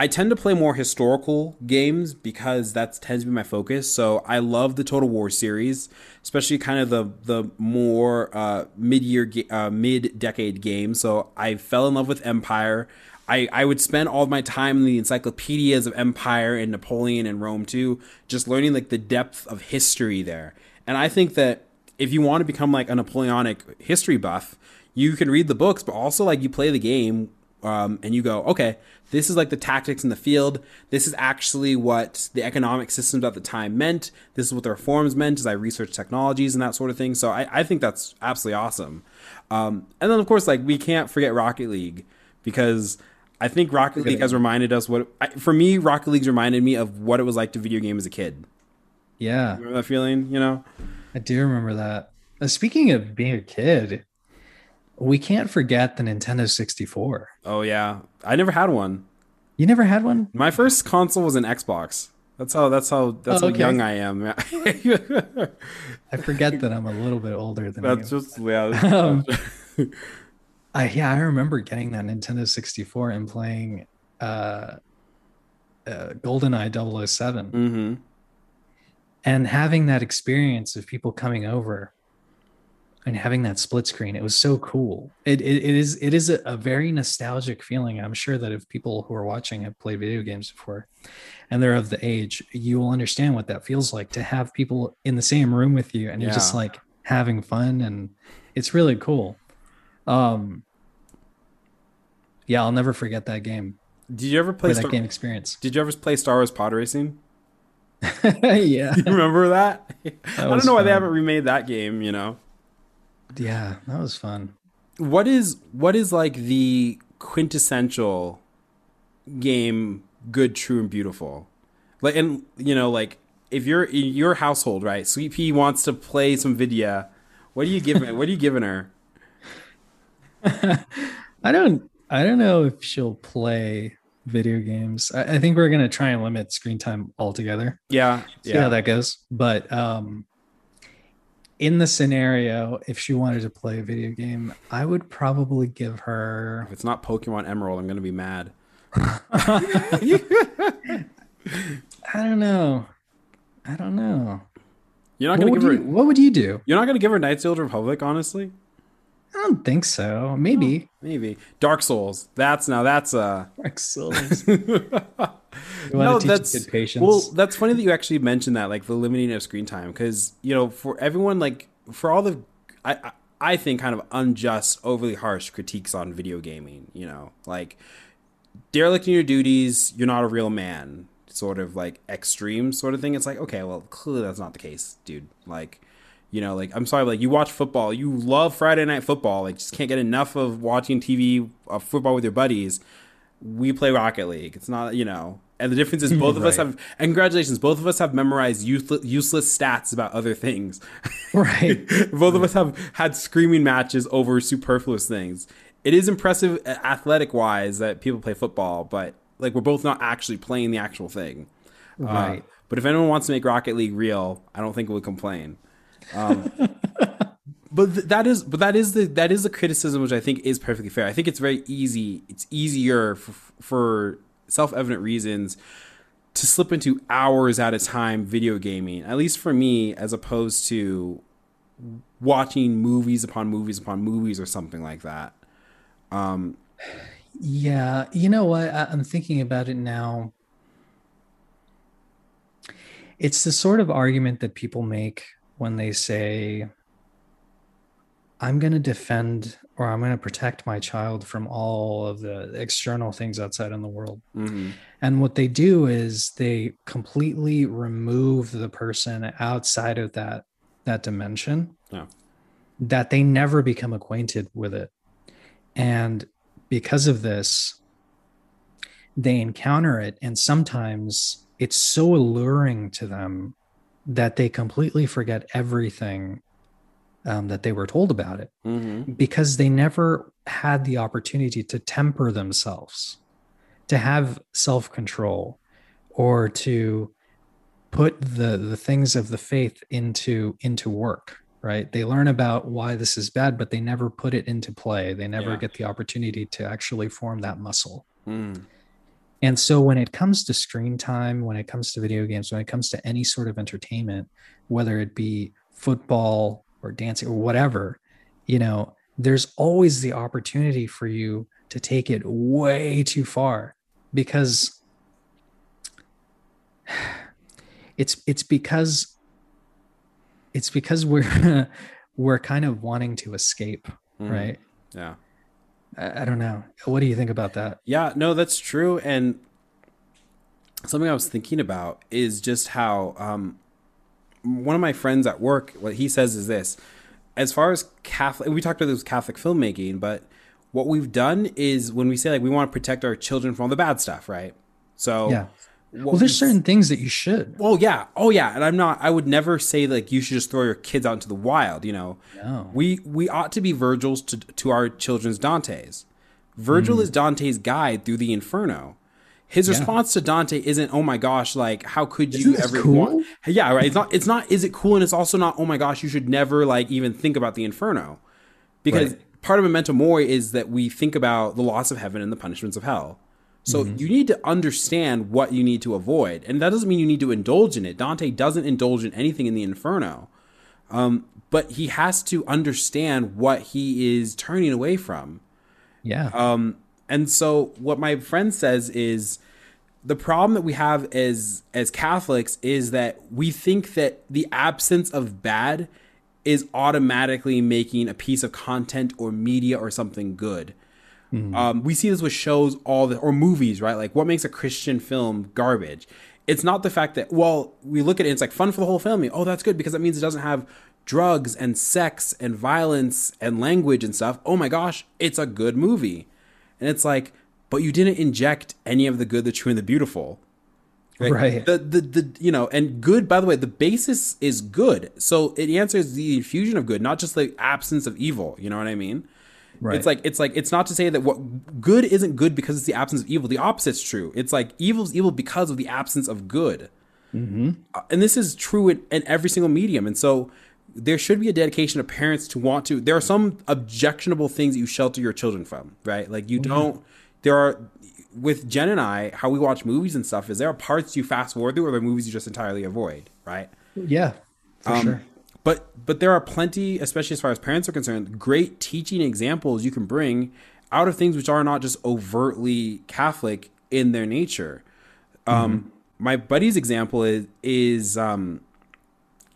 I tend to play more historical games because that tends to be my focus. So I love the Total War series, especially kind of the the more uh, mid year uh, mid decade games. So I fell in love with Empire. I, I would spend all my time in the encyclopedias of Empire and Napoleon and Rome II, just learning like the depth of history there. And I think that if you want to become like a Napoleonic history buff, you can read the books, but also like you play the game um, and you go, okay, this is like the tactics in the field. This is actually what the economic systems at the time meant. This is what the reforms meant as I research technologies and that sort of thing. So I, I think that's absolutely awesome. Um, and then of course, like we can't forget Rocket League because I think Rocket League has reminded us what I, for me Rocket League's reminded me of what it was like to video game as a kid. Yeah. Remember that feeling, you know? I do remember that. Uh, speaking of being a kid, we can't forget the Nintendo 64. Oh yeah. I never had one. You never had one? My first console was an Xbox. That's how that's how that's oh, okay. how young I am. I forget that I'm a little bit older than that's you. just yeah. Um, I yeah, I remember getting that Nintendo 64 and playing uh, uh GoldenEye 7 mm-hmm. and having that experience of people coming over and having that split screen. It was so cool. It it, it is it is a, a very nostalgic feeling. I'm sure that if people who are watching have played video games before and they're of the age, you will understand what that feels like to have people in the same room with you and yeah. you're just like having fun and it's really cool. Um, yeah, I'll never forget that game. Did you ever play Star- that game experience? Did you ever play Star Wars Pod Racing? yeah, you remember that? that I don't know fun. why they haven't remade that game. You know? Yeah, that was fun. What is what is like the quintessential game? Good, true, and beautiful. Like, and you know, like if you're in your household, right? Sweet Pea wants to play some Vidya. What are you giving? what are you giving her? I don't I don't know if she'll play video games. I, I, think we're gonna try and limit screen time altogether. Yeah. See yeah. how that goes. But um in the scenario, if she wanted to play a video game, I would probably give her if it's not Pokemon Emerald, I'm gonna be mad. I don't know. I don't know. You're not gonna what give her. You, what would you do? You're not gonna give her Knights of the Republic, honestly. I don't think so. Maybe. Oh, maybe. Dark Souls. That's now that's uh Dark Souls. No, that's well. That's funny that you actually mentioned that, like the limiting of screen time, because you know, for everyone, like for all the, I I think kind of unjust, overly harsh critiques on video gaming. You know, like derelict in your duties, you're not a real man. Sort of like extreme sort of thing. It's like okay, well, clearly that's not the case, dude. Like you know, like I'm sorry, like you watch football, you love Friday night football, like just can't get enough of watching TV uh, football with your buddies. We play Rocket League. It's not, you know, and the difference is both of right. us have, and congratulations, both of us have memorized useless, useless stats about other things. Right. both of us have had screaming matches over superfluous things. it is impressive athletic wise that people play football, but like we're both not actually playing the actual thing. Uh, Right. Uh, but if anyone wants to make Rocket League real, I don't think we'll complain. Um, but th- that is but that is the that is the criticism which I think is perfectly fair. I think it's very easy. It's easier for, for self-evident reasons to slip into hours at a time video gaming. At least for me as opposed to watching movies upon movies upon movies or something like that. Um Yeah, you know what? I, I'm thinking about it now. It's the sort of argument that people make when they say, I'm going to defend or I'm going to protect my child from all of the external things outside in the world. mhm. And what they do is they completely remove the person outside of that that dimension. Yeah. That they never become acquainted with it. And because of this, they encounter it and sometimes it's so alluring to them that they completely forget everything um, that they were told about it Mhm. because they never had the opportunity to temper themselves, to have self control, or to put the the things of the faith into into work. Right? They learn about why this is bad, but they never put it into play. They never Yeah. get the opportunity to actually form that muscle. Mm. And so when it comes to screen time, when it comes to video games, when it comes to any sort of entertainment, whether it be football or dancing or whatever, you know, there's always the opportunity for you to take it way too far because it's it's because it's because we're we're kind of wanting to escape, Mhm. right? Yeah. I, I don't know. What do you think about that? Yeah, no, that's true. And something I was thinking about is just how um, one of my friends at work, what he says is this: as far as Catholic, we talked about this Catholic filmmaking, but what we've done is when we say like we want to protect our children from all the bad stuff, right? So Yeah. Well, there's certain things that you should. Oh yeah, oh yeah, and I'm not. I would never say like you should just throw your kids out into the wild. You know, No. we we ought to be Virgil's to to our children's Dante's. Virgil mm. is Dante's guide through the Inferno. His. Yeah. response to Dante isn't "Oh my gosh, like how could you ever cool? want?" Yeah, right. It's not. It's not. Is it cool? And it's also not. Oh my gosh, you should never like even think about the Inferno, because Right. part of memento mori is that we think about the loss of heaven and the punishments of hell. So Mm-hmm. you need to understand what you need to avoid, and that doesn't mean you need to indulge in it. Dante doesn't indulge in anything in the Inferno, um, but he has to understand what he is turning away from. Yeah. Um, and so what my friend says is the problem that we have as as Catholics is that we think that the absence of bad is automatically making a piece of content or media or something good. Um, we see this with shows all the or movies, right? Like what makes a Christian film garbage? It's not the fact that well, we look at it, it's like fun for the whole family. Oh, that's good because that means it doesn't have drugs and sex and violence and language and stuff. Oh my gosh, it's a good movie. And it's like, but you didn't inject any of the good, the true, and the beautiful. Right. The, the the you know, and good. By the way, the basis is good, so it answers the infusion of good, not just the absence of evil. You know what I mean? Right. It's like it's like it's not to say that what good isn't good because it's the absence of evil. The opposite's true. It's like evil's evil because of the absence of good. Mm-hmm. Uh, and this is true in, in every single medium. And so there should be a dedication of parents to want to. There are some objectionable things that you shelter your children from, right? Like you don't. There are with Jen and I, how we watch movies and stuff is there are parts you fast forward through, or there are movies you just entirely avoid, right? yeah. For Um, sure. But but there are plenty, especially as far as parents are concerned, great teaching examples you can bring out of things which are not just overtly Catholic in their nature. Um, my buddy's example is is um,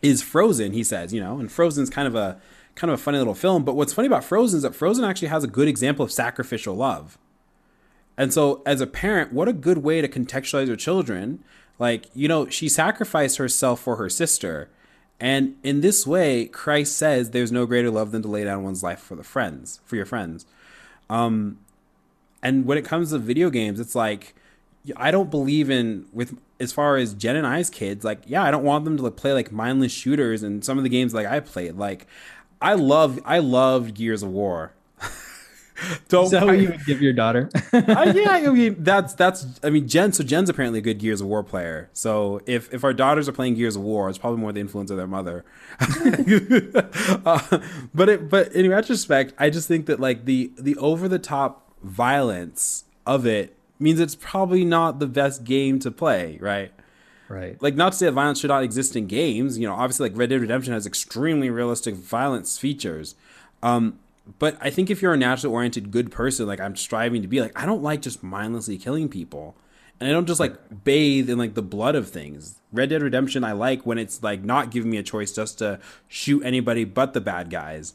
is Frozen. He says, you know, and Frozen's kind of a kind of a funny little film. But what's funny about Frozen is that Frozen actually has a good example of sacrificial love. And so, as a parent, what a good way to contextualize your children. Like, you know, she sacrificed herself for her sister. And in this way, Christ says there's no greater love than to lay down one's life for the friends, for your friends. Um, and when it comes to video games, it's like, I don't believe in, with as far as Jen and I's kids, like, yeah, I don't want them to like, play like mindless shooters and some of the games like I played. Like, I love, I loved Gears of War. Don't. That what you would give your daughter? uh, yeah, I mean that's that's. I mean Jen. So Jen's apparently a good Gears of War player. So if if our daughters are playing Gears of War, it's probably more the influence of their mother. uh, but it but in retrospect, I just think that like the the over the top violence of it means it's probably not the best game to play, right? Right. Like not to say that violence should not exist in games. You know, obviously like Red Dead Redemption has extremely realistic violence features. Um, but I think if you're a naturally oriented good person, like I'm striving to be, like I don't like just mindlessly killing people. And I don't just like bathe in like the blood of things. Red Dead Redemption I like when it's like not giving me a choice just to shoot anybody but the bad guys.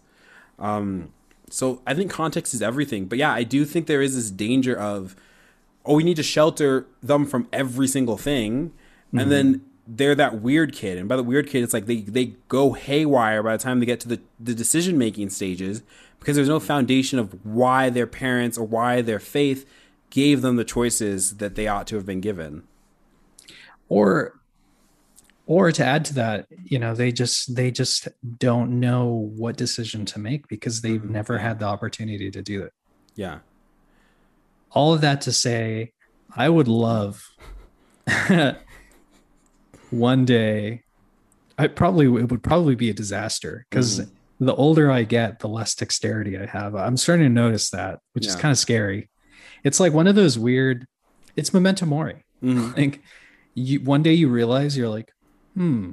Um, so I think context is everything. But yeah, I do think there is this danger of oh, we need to shelter them from every single thing. Mm-hmm. And then they're that weird kid. And by the weird kid, it's like they, they go haywire by the time they get to the, the decision making stages because there's no foundation of why their parents or why their faith gave them the choices that they ought to have been given. Or or to add to that you know they just they just don't know what decision to make because they've mm-hmm. never had the opportunity to do it yeah all of that to say i would love one day i probably it would probably be a disaster because mm-hmm. the older i get the less dexterity i have i'm starting to notice that which yeah. is kind of scary it's like one of those weird it's memento mori mm-hmm. like you one day you realize you're like hmm,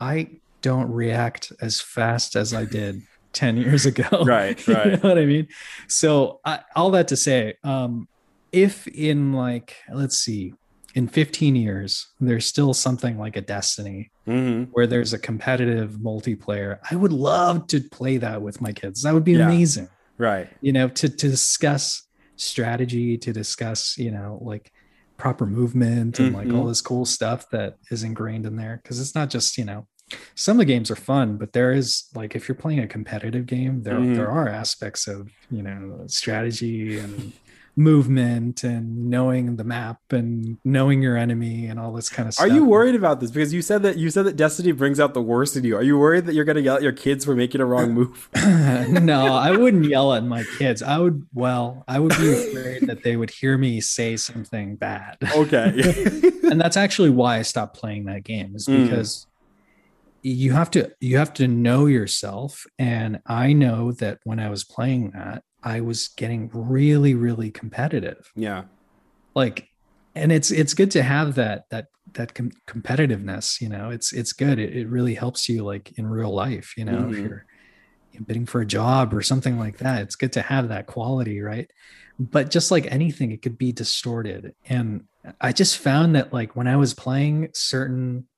I don't react as fast as I did 10 years ago. Right, right. you know what I mean? So, I, all that to say, um, if in like, let's see, in 15 years, there's still something like a Destiny mm-hmm. where there's a competitive multiplayer, I would love to play that with my kids. That would be yeah. amazing. Right. You know, to, to discuss strategy, to discuss, you know, like proper movement and mm-hmm. like all mm-hmm. this cool stuff that is ingrained in there because it's not just you know some of the games are fun but there is like if you're playing a competitive game there mm-hmm. there are aspects of you know strategy and movement and knowing the map and knowing your enemy and all this kind of stuff. Are you worried about this? Because you said that you said that Destiny brings out the worst in you. Are you worried that you're gonna yell at your kids for making a wrong move? no, I wouldn't yell at my kids. I would well, I would be afraid that they would hear me say something bad. Okay. and that's actually why I stopped playing that game, is mm. because mm you have to you have to know yourself and i know that when i was playing that I was getting really, really competitive. Yeah. Like, and it's it's good to have that that that com- competitiveness. You know, it's it's good. It, it really helps you like in real life. You know, mm-hmm. if you're bidding for a job or something like that, it's good to have that quality, right? But just like anything, it could be distorted. And I just found that like when I was playing certain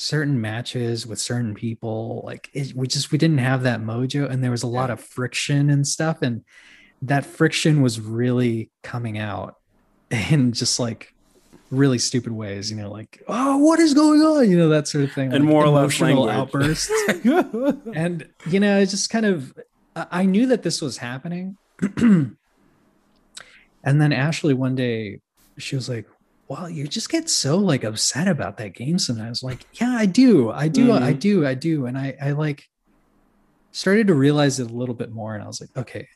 certain matches with certain people like it, we just we didn't have that mojo and there was a lot of friction and stuff and that friction was really coming out in just like really stupid ways you know like oh what is going on? You know that sort of thing and like more emotional outbursts. And you know it's just kind of i knew that this was happening. And then ashley one day she was like well, you just get so like upset about that game sometimes. Like, yeah, I do, I do, mm-hmm. I do, I do. And I, I like started to realize it a little bit more. And I was like, okay,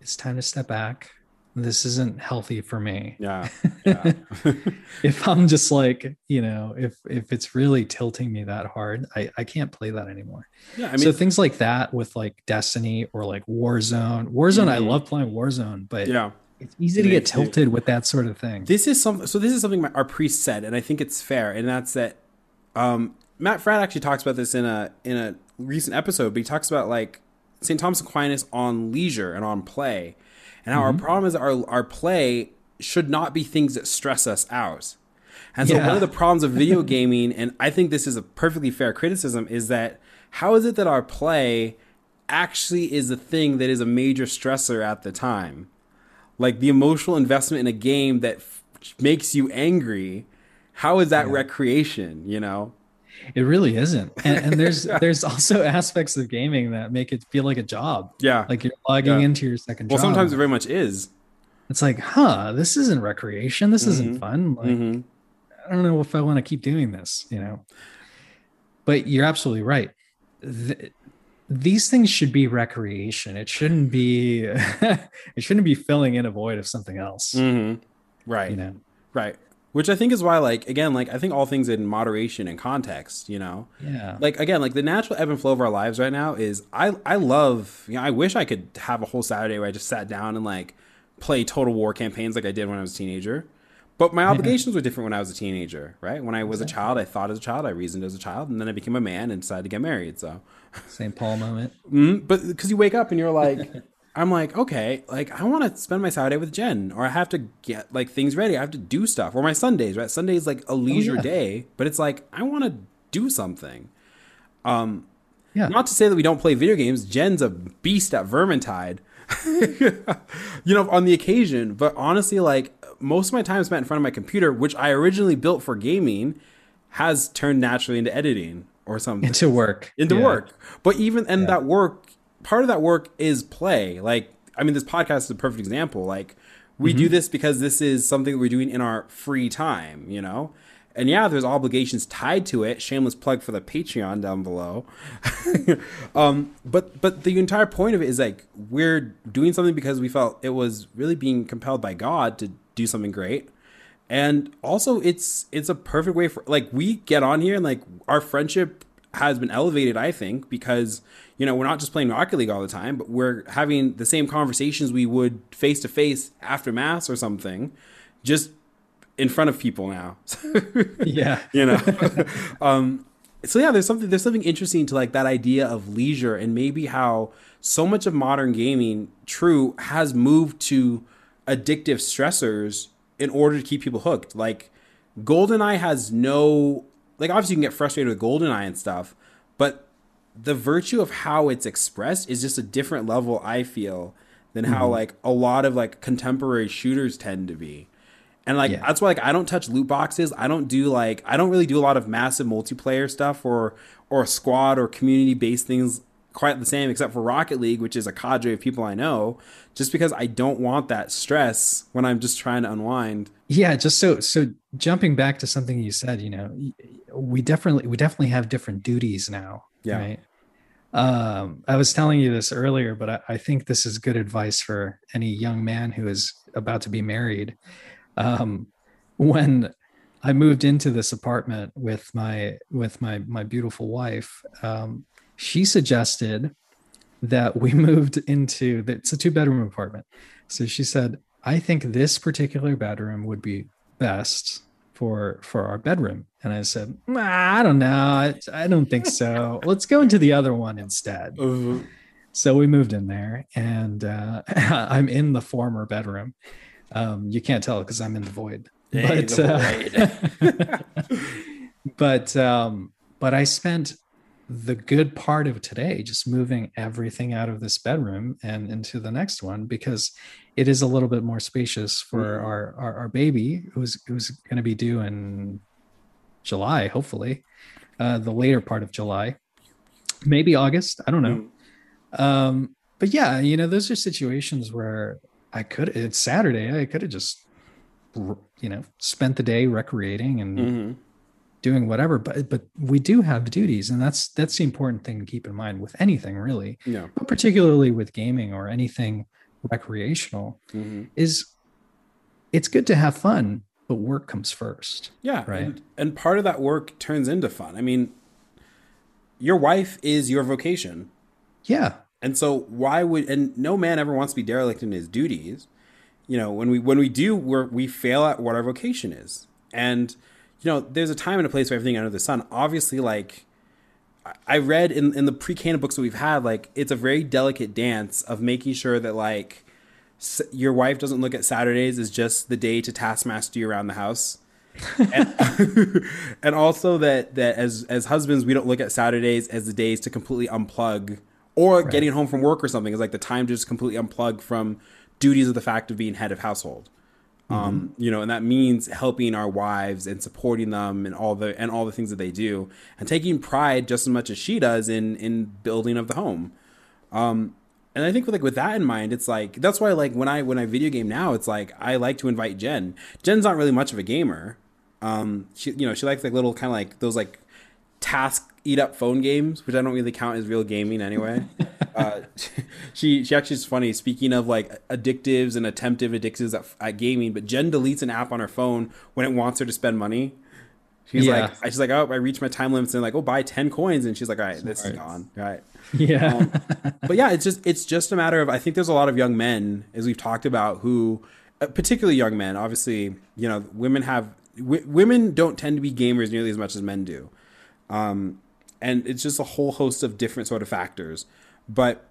it's time to step back. This isn't healthy for me. Yeah. yeah. if I'm just like, you know, if if it's really tilting me that hard, I, I can't play that anymore. Yeah. I mean, so things like that with like Destiny or like Warzone. Warzone, mm-hmm. I love playing Warzone, but yeah it's easy to get tilted with that sort of thing. This is something. So this is something our priest said, and I think it's fair, and that's that. Um, Matt Fradd actually talks about this in a in a recent episode, but he talks about like St. Thomas Aquinas on leisure and on play, and how mm-hmm. our problem is our our play should not be things that stress us out. And so yeah. one of the problems of video gaming, and I think this is a perfectly fair criticism, is that how is it that our play actually is the thing that is a major stressor at the time? Like the emotional investment in a game that f- makes you angry how is that yeah. recreation you know it really isn't and, and there's there's also aspects of gaming that make it feel like a job yeah like you're logging yeah. into your second well job. sometimes it very much is it's like huh this isn't recreation this mm-hmm. isn't fun like mm-hmm. i don't know if i want to keep doing this you know but you're absolutely right the, these things should be recreation. It shouldn't be it shouldn't be filling in a void of something else. Mm-hmm. Right. You know. Right. Which I think is why, like, again, like I think all things in moderation and context, you know. Yeah. Like again, like the natural ebb and flow of our lives right now is I I love you know I wish I could have a whole Saturday where I just sat down and like play Total War campaigns like I did when I was a teenager. But my obligations were different when I was a teenager, right? When I was exactly. a child, I thought as a child, I reasoned as a child, and then I became a man and decided to get married. So, St. Paul moment. Mm-hmm. But because you wake up and you're like, I'm like, okay, like I want to spend my Saturday with Jen, or I have to get like things ready. I have to do stuff, or my Sundays, right? Sundays like a leisure oh, yeah. day, but it's like I want to do something. Um, yeah. Not to say that we don't play video games. Jen's a beast at Vermintide. you know, on the occasion, but honestly, like most of my time spent in front of my computer, which I originally built for gaming, has turned naturally into editing or something. Into work. Into yeah. work. But even and yeah. that work, part of that work is play. Like, I mean, this podcast is a perfect example. Like, we mm-hmm. do this because this is something that we're doing in our free time, you know? And yeah, there's obligations tied to it. Shameless plug for the Patreon down below. um, but but the entire point of it is like we're doing something because we felt it was really being compelled by God to do something great. And also it's it's a perfect way for like we get on here and like our friendship has been elevated, I think, because you know, we're not just playing Rocket League all the time, but we're having the same conversations we would face to face after mass or something. Just in front of people now. yeah. You know. um, so yeah, there's something there's something interesting to like that idea of leisure and maybe how so much of modern gaming, true, has moved to addictive stressors in order to keep people hooked. Like GoldenEye has no like obviously you can get frustrated with GoldenEye and stuff, but the virtue of how it's expressed is just a different level, I feel, than how mm-hmm. like a lot of like contemporary shooters tend to be. And like yeah. that's why like I don't touch loot boxes. I don't do like I don't really do a lot of massive multiplayer stuff or or squad or community based things quite the same except for Rocket League, which is a cadre of people I know, just because I don't want that stress when I'm just trying to unwind. Yeah, just so so jumping back to something you said, you know, we definitely we definitely have different duties now. Yeah. Right. Um, I was telling you this earlier, but I, I think this is good advice for any young man who is about to be married um, when I moved into this apartment with my with my my beautiful wife, um, she suggested that we moved into the, it's a two bedroom apartment. So she said, I think this particular bedroom would be best for for our bedroom. And I said, I don't know, I, I don't think so. Let's go into the other one instead. Uh-huh. So we moved in there, and uh, I'm in the former bedroom um, you can't tell because I'm in the void. Hey, but the uh, void. but um, but I spent the good part of today just moving everything out of this bedroom and into the next one because it is a little bit more spacious for mm-hmm. our, our, our baby who's who's going to be due in July, hopefully, uh, the later part of July, maybe August. I don't know. Mm. Um, but yeah, you know, those are situations where I could. It's Saturday. I could have just, you know, spent the day recreating and mm-hmm. doing whatever. But but we do have duties, and that's that's the important thing to keep in mind with anything really. Yeah. But particularly with gaming or anything recreational, mm-hmm. is it's good to have fun, but work comes first. Yeah. Right. And, and part of that work turns into fun. I mean, your wife is your vocation. Yeah. And so why would and no man ever wants to be derelict in his duties. You know, when we when we do we're we fail at what our vocation is. And you know, there's a time and a place for everything under the sun. Obviously like I read in in the pre-Cana books that we've had like it's a very delicate dance of making sure that like your wife doesn't look at Saturdays as just the day to taskmaster you around the house. and, and also that that as as husbands we don't look at Saturdays as the days to completely unplug or right. getting home from work or something is like the time to just completely unplug from duties of the fact of being head of household. Mm-hmm. Um, you know, and that means helping our wives and supporting them and all the and all the things that they do, and taking pride just as much as she does in in building of the home. Um, and I think with like with that in mind, it's like that's why like when I when I video game now, it's like I like to invite Jen. Jen's not really much of a gamer. Um, she you know she likes like little kind of like those like task eat up phone games, which I don't really count as real gaming anyway. uh, she she actually is funny. Speaking of like addictives and attemptive addictives at, at, gaming, but Jen deletes an app on her phone when it wants her to spend money. She's yeah. like, she's like, oh, I reached my time limits and like, oh, buy ten coins, and she's like, all right, this is gone, all right. Yeah. Um, but yeah, it's just it's just a matter of I think there's a lot of young men, as we've talked about, who, uh, particularly young men, obviously, you know, women have w- women don't tend to be gamers nearly as much as men do. Um, and it's just a whole host of different sort of factors. But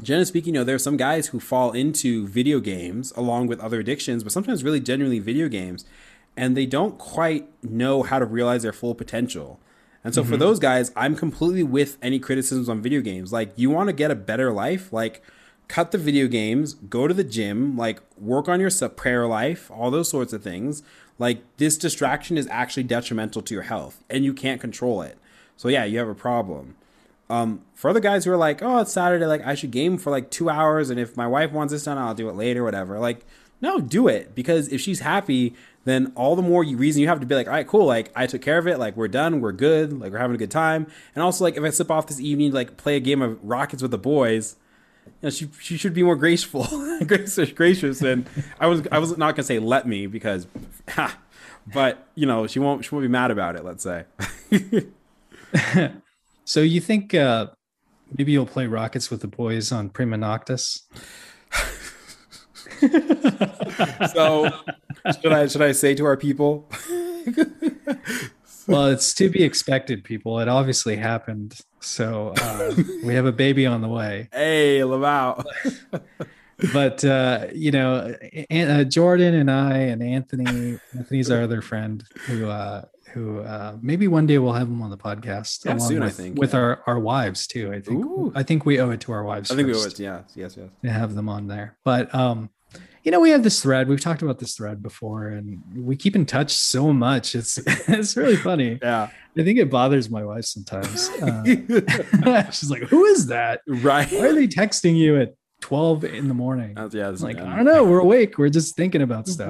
generally speaking, you know, there are some guys who fall into video games along with other addictions, but sometimes really genuinely video games, and they don't quite know how to realize their full potential. And so mm-hmm. for those guys, I'm completely with any criticisms on video games. Like, you want to get a better life, like cut the video games, go to the gym, like work on your prayer life, all those sorts of things. Like this distraction is actually detrimental to your health and you can't control it. So yeah, you have a problem. Um, for other guys who are like, oh, it's Saturday, like I should game for like two hours, and if my wife wants this done, I'll do it later, whatever. Like, no, do it because if she's happy, then all the more reason you have to be like, all right, cool, like I took care of it, like we're done, we're good, like we're having a good time. And also, like if I slip off this evening, like play a game of Rockets with the boys, you know, she she should be more graceful, gracious, gracious. And I was I was not gonna say let me because, ha, but you know she won't she won't be mad about it. Let's say. so you think uh, maybe you'll play Rockets with the boys on Prima Noctis? so should I should I say to our people? well, it's to be expected, people. It obviously happened. So uh, we have a baby on the way. Hey, Lamau. but uh, you know, uh, Jordan and I and Anthony, Anthony's our other friend who uh, who uh, maybe one day we'll have him on the podcast. Yeah, soon, with, I think. With yeah. our, our wives too. I think Ooh. I think we owe it to our wives. I think we owe it. To, Yeah. Yes. Yes. To have them on there. But um, you know, we have this thread. We've talked about this thread before, and we keep in touch so much. It's it's really funny. Yeah. I think it bothers my wife sometimes. Uh, she's like, "Who is that? Right? Why are they texting you at 12 in the morning?" Uh, yeah, like I don't know. We're awake. We're just thinking about stuff.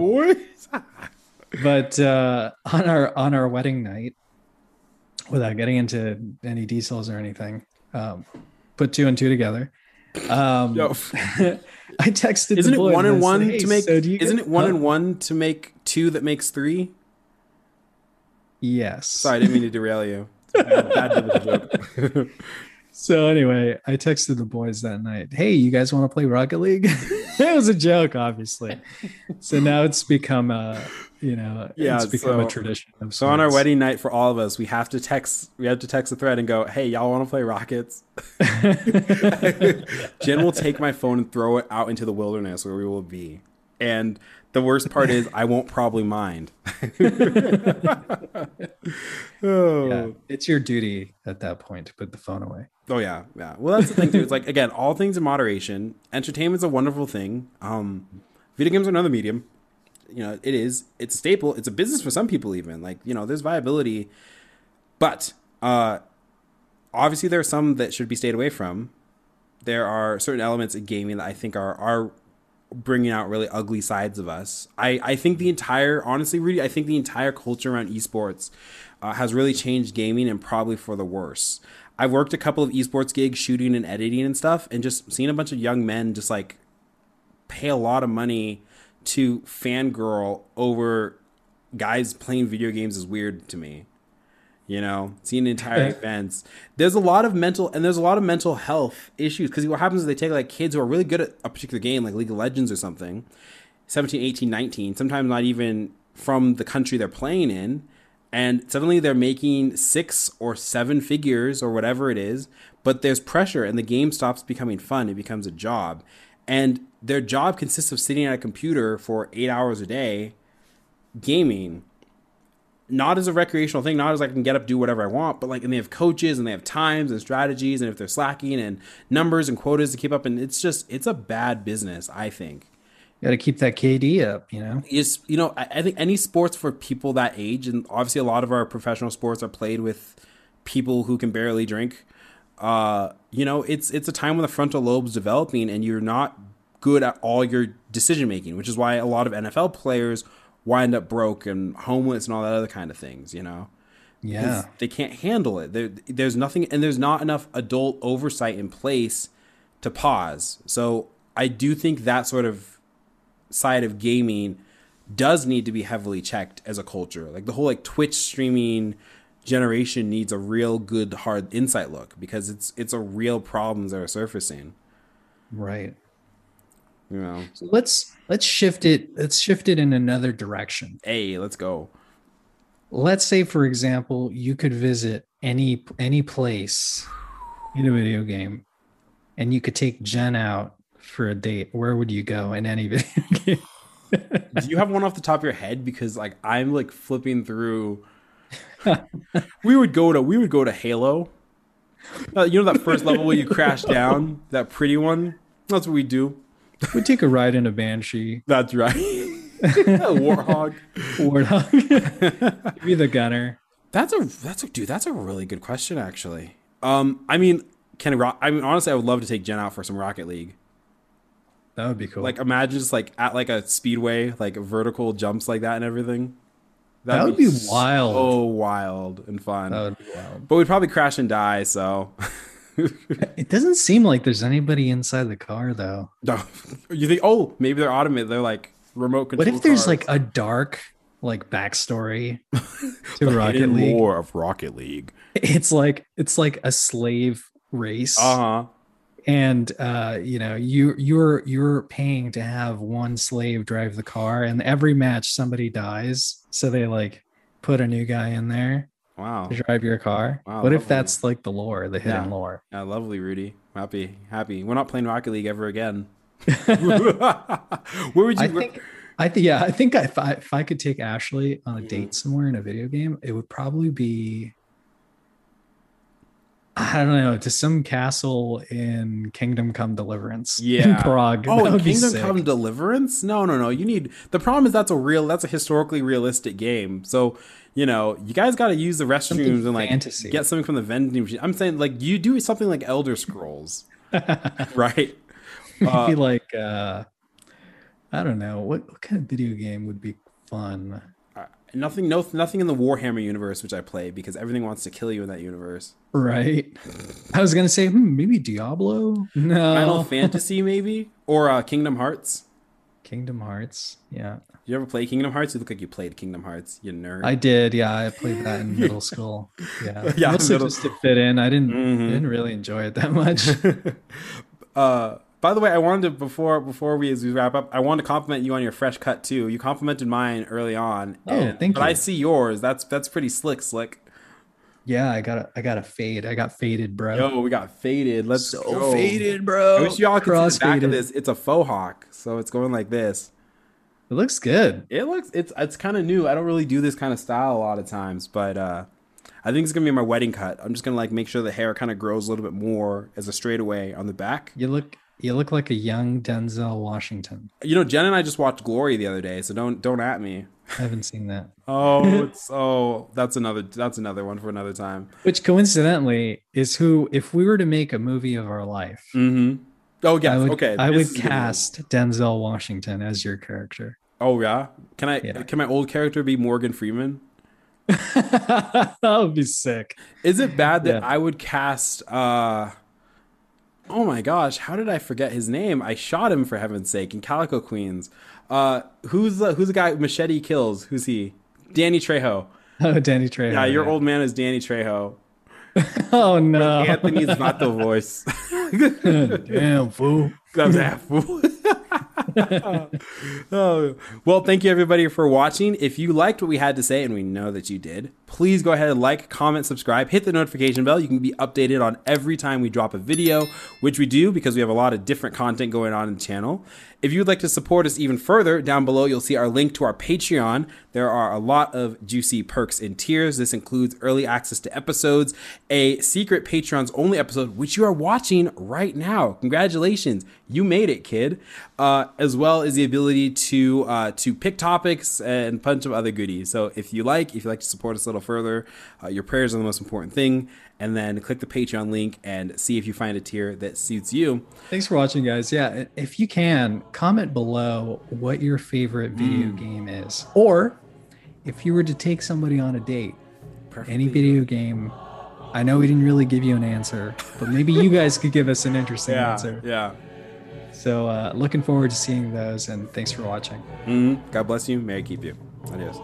But uh, on our on our wedding night, without getting into any details or anything, um, put two and two together. Um, I texted. Isn't it one and one said, hey, to make? So isn't it one and one to make two that makes three? Yes. Sorry, I didn't mean to derail you. so anyway, I texted the boys that night. Hey, you guys want to play Rocket League? it was a joke, obviously. So now it's become a you know yeah it's become so, a tradition so on our wedding night for all of us we have to text we have to text the thread and go hey y'all want to play rockets jen will take my phone and throw it out into the wilderness where we will be and the worst part is i won't probably mind. Oh. yeah, it's your duty at that point to put the phone away. Oh yeah. Yeah. Well that's the thing too. It's like again all things in moderation. Entertainment's a wonderful thing. Um video games are another medium. You know it is. It's a staple. It's a business for some people even. Like you know there's viability. But uh obviously there are some that should be stayed away from. There are certain elements in gaming that i think are are bringing out really ugly sides of us i i think the entire honestly really i think the entire culture around esports uh, has really changed gaming and probably for the worse i've worked a couple of esports gigs shooting and editing and stuff and just seeing a bunch of young men just like pay a lot of money to fangirl over guys playing video games is weird to me. You know, seeing an entire events. There's a lot of mental and there's a lot of mental health issues because what happens is they take like kids who are really good at a particular game, like League of Legends or something, 17, 18, 19, sometimes not even from the country they're playing in, and suddenly they're making six or seven figures or whatever it is, but there's pressure and the game stops becoming fun. It becomes a job. And their job consists of sitting at a computer for eight hours a day gaming not as a recreational thing, not as I can get up, do whatever I want, but like, and they have coaches and they have times and strategies, and if they're slacking and numbers and quotas to keep up, and it's just, it's a bad business, I think. You got to keep that KD up, you know? Is, you know, I, I think any sports for people that age, and obviously a lot of our professional sports are played with people who can barely drink. Uh, you know, it's, it's a time when the frontal lobe's developing and you're not good at all your decision making, which is why a lot of NFL players wind up broke and homeless and all that other kind of things, you know? Yeah. They can't handle it. There, there's nothing, and there's not enough adult oversight in place to pause. So I do think that sort of side of gaming does need to be heavily checked as a culture. Like the whole like Twitch streaming generation needs a real good hard insight look because it's it's a real problems that are surfacing. Right. You know. So let's let's shift it let's shift it in another direction. Hey, let's go. Let's say for example, you could visit any any place in a video game and you could take Jen out for a date. Where would you go in any video game? Do you have one off the top of your head? Because like I'm like flipping through. we would go to we would go to Halo. Uh, you know that first level where you crash down, that pretty one. That's what we do. We'd take a ride in a banshee. That's right. Warthog. Warthog. Be the gunner. That's a that's a dude. That's a really good question, actually. Um, I mean, can rock? I mean, honestly, I would love to take Jen out for some Rocket League. That would be cool. Like, imagine just like at like a speedway, like vertical jumps like that and everything. That'd that would be, be wild. Oh, wild and fun. That would be wild. But we'd probably crash and die. So. it doesn't seem like there's anybody inside the car though. No, you think? Oh, maybe they're automated. They're like remote control. What if there's cars. like a dark like backstory to Rocket League? More of Rocket League. It's like it's like a slave race. Uh huh. And uh, you know, you you're you're paying to have one slave drive the car, and every match somebody dies, so they like put a new guy in there. Wow. To drive your car. Wow, what lovely. if that's like the lore, the hidden yeah. lore? Yeah, lovely, Rudy. Happy, happy. We're not playing Rocket League ever again. Where would you? I think. I think. Yeah, I think if I if I could take Ashley on a mm-hmm. date somewhere in a video game, it would probably be I don't know, to some castle in Kingdom Come Deliverance. Yeah. Prague. Oh, Kingdom Come Deliverance? No, no, no. You need the problem is that's a real that's a historically realistic game. So, you know, you guys gotta use the restrooms something and like fantasy. get something from the vending machine. I'm saying like you do something like Elder Scrolls. right? Maybe uh, like uh I don't know, what, what kind of video game would be fun? Nothing, no, nothing in the Warhammer universe which I play because everything wants to kill you in that universe. Right. I was gonna say hmm, maybe Diablo. No. Final Fantasy maybe or uh, Kingdom Hearts. Kingdom Hearts. Yeah. You ever play Kingdom Hearts? You look like you played Kingdom Hearts. You nerd. I did. Yeah, I played that in middle school. Yeah. yeah. Mostly middle... just to fit in. I didn't. Mm-hmm. didn't really enjoy it that much. uh by the way, I wanted to before before we as we wrap up, I wanted to compliment you on your fresh cut too. You complimented mine early on. Oh, and, thank but you. But I see yours. That's that's pretty slick, slick. Yeah, I got a I got a fade. I got faded, bro. Yo, we got faded. Let's so go. faded, bro. I wish y'all could Cross see the back faded. of this. It's a faux hawk, so it's going like this. It looks good. It looks it's it's kind of new. I don't really do this kind of style a lot of times, but uh I think it's gonna be my wedding cut. I'm just gonna like make sure the hair kind of grows a little bit more as a straightaway on the back. You look you look like a young Denzel Washington. You know, Jen and I just watched Glory the other day, so don't don't at me. I haven't seen that. oh, it's oh, that's another that's another one for another time. Which coincidentally is who, if we were to make a movie of our life. Mm-hmm. Oh yeah, okay. I would cast Denzel Washington as your character. Oh yeah, can I? Yeah. Can my old character be Morgan Freeman? that would be sick. Is it bad that yeah. I would cast? uh oh my gosh, how did I forget his name? I shot him for heaven's sake in Calico Queens. Uh, who's the who's the guy Machete kills? Who's he? Danny Trejo. Oh, Danny Trejo. Yeah, your old man is Danny Trejo. oh no, Anthony's not the voice. Damn fool. That's that fool. oh. Well, thank you everybody for watching. If you liked what we had to say, and we know that you did, please go ahead and like, comment, subscribe, hit the notification bell. You can be updated on every time we drop a video, which we do because we have a lot of different content going on in the channel. If you would like to support us even further, down below you'll see our link to our Patreon. There are a lot of juicy perks and tiers. This includes early access to episodes, a secret Patreon's only episode, which you are watching right now. Congratulations, you made it, kid. Uh, as well as the ability to uh, to pick topics and a bunch of other goodies. So if you like, if you like to support us a little further, uh, your prayers are the most important thing and then click the Patreon link and see if you find a tier that suits you. Thanks for watching, guys. Yeah, if you can, comment below what your favorite video mm. game is. Or if you were to take somebody on a date, Perfectly any video game. I know we didn't really give you an answer, but maybe you guys could give us an interesting yeah, answer. Yeah. So uh, looking forward to seeing those, and thanks for watching. Mm-hmm. God bless you. May I keep you. Adios.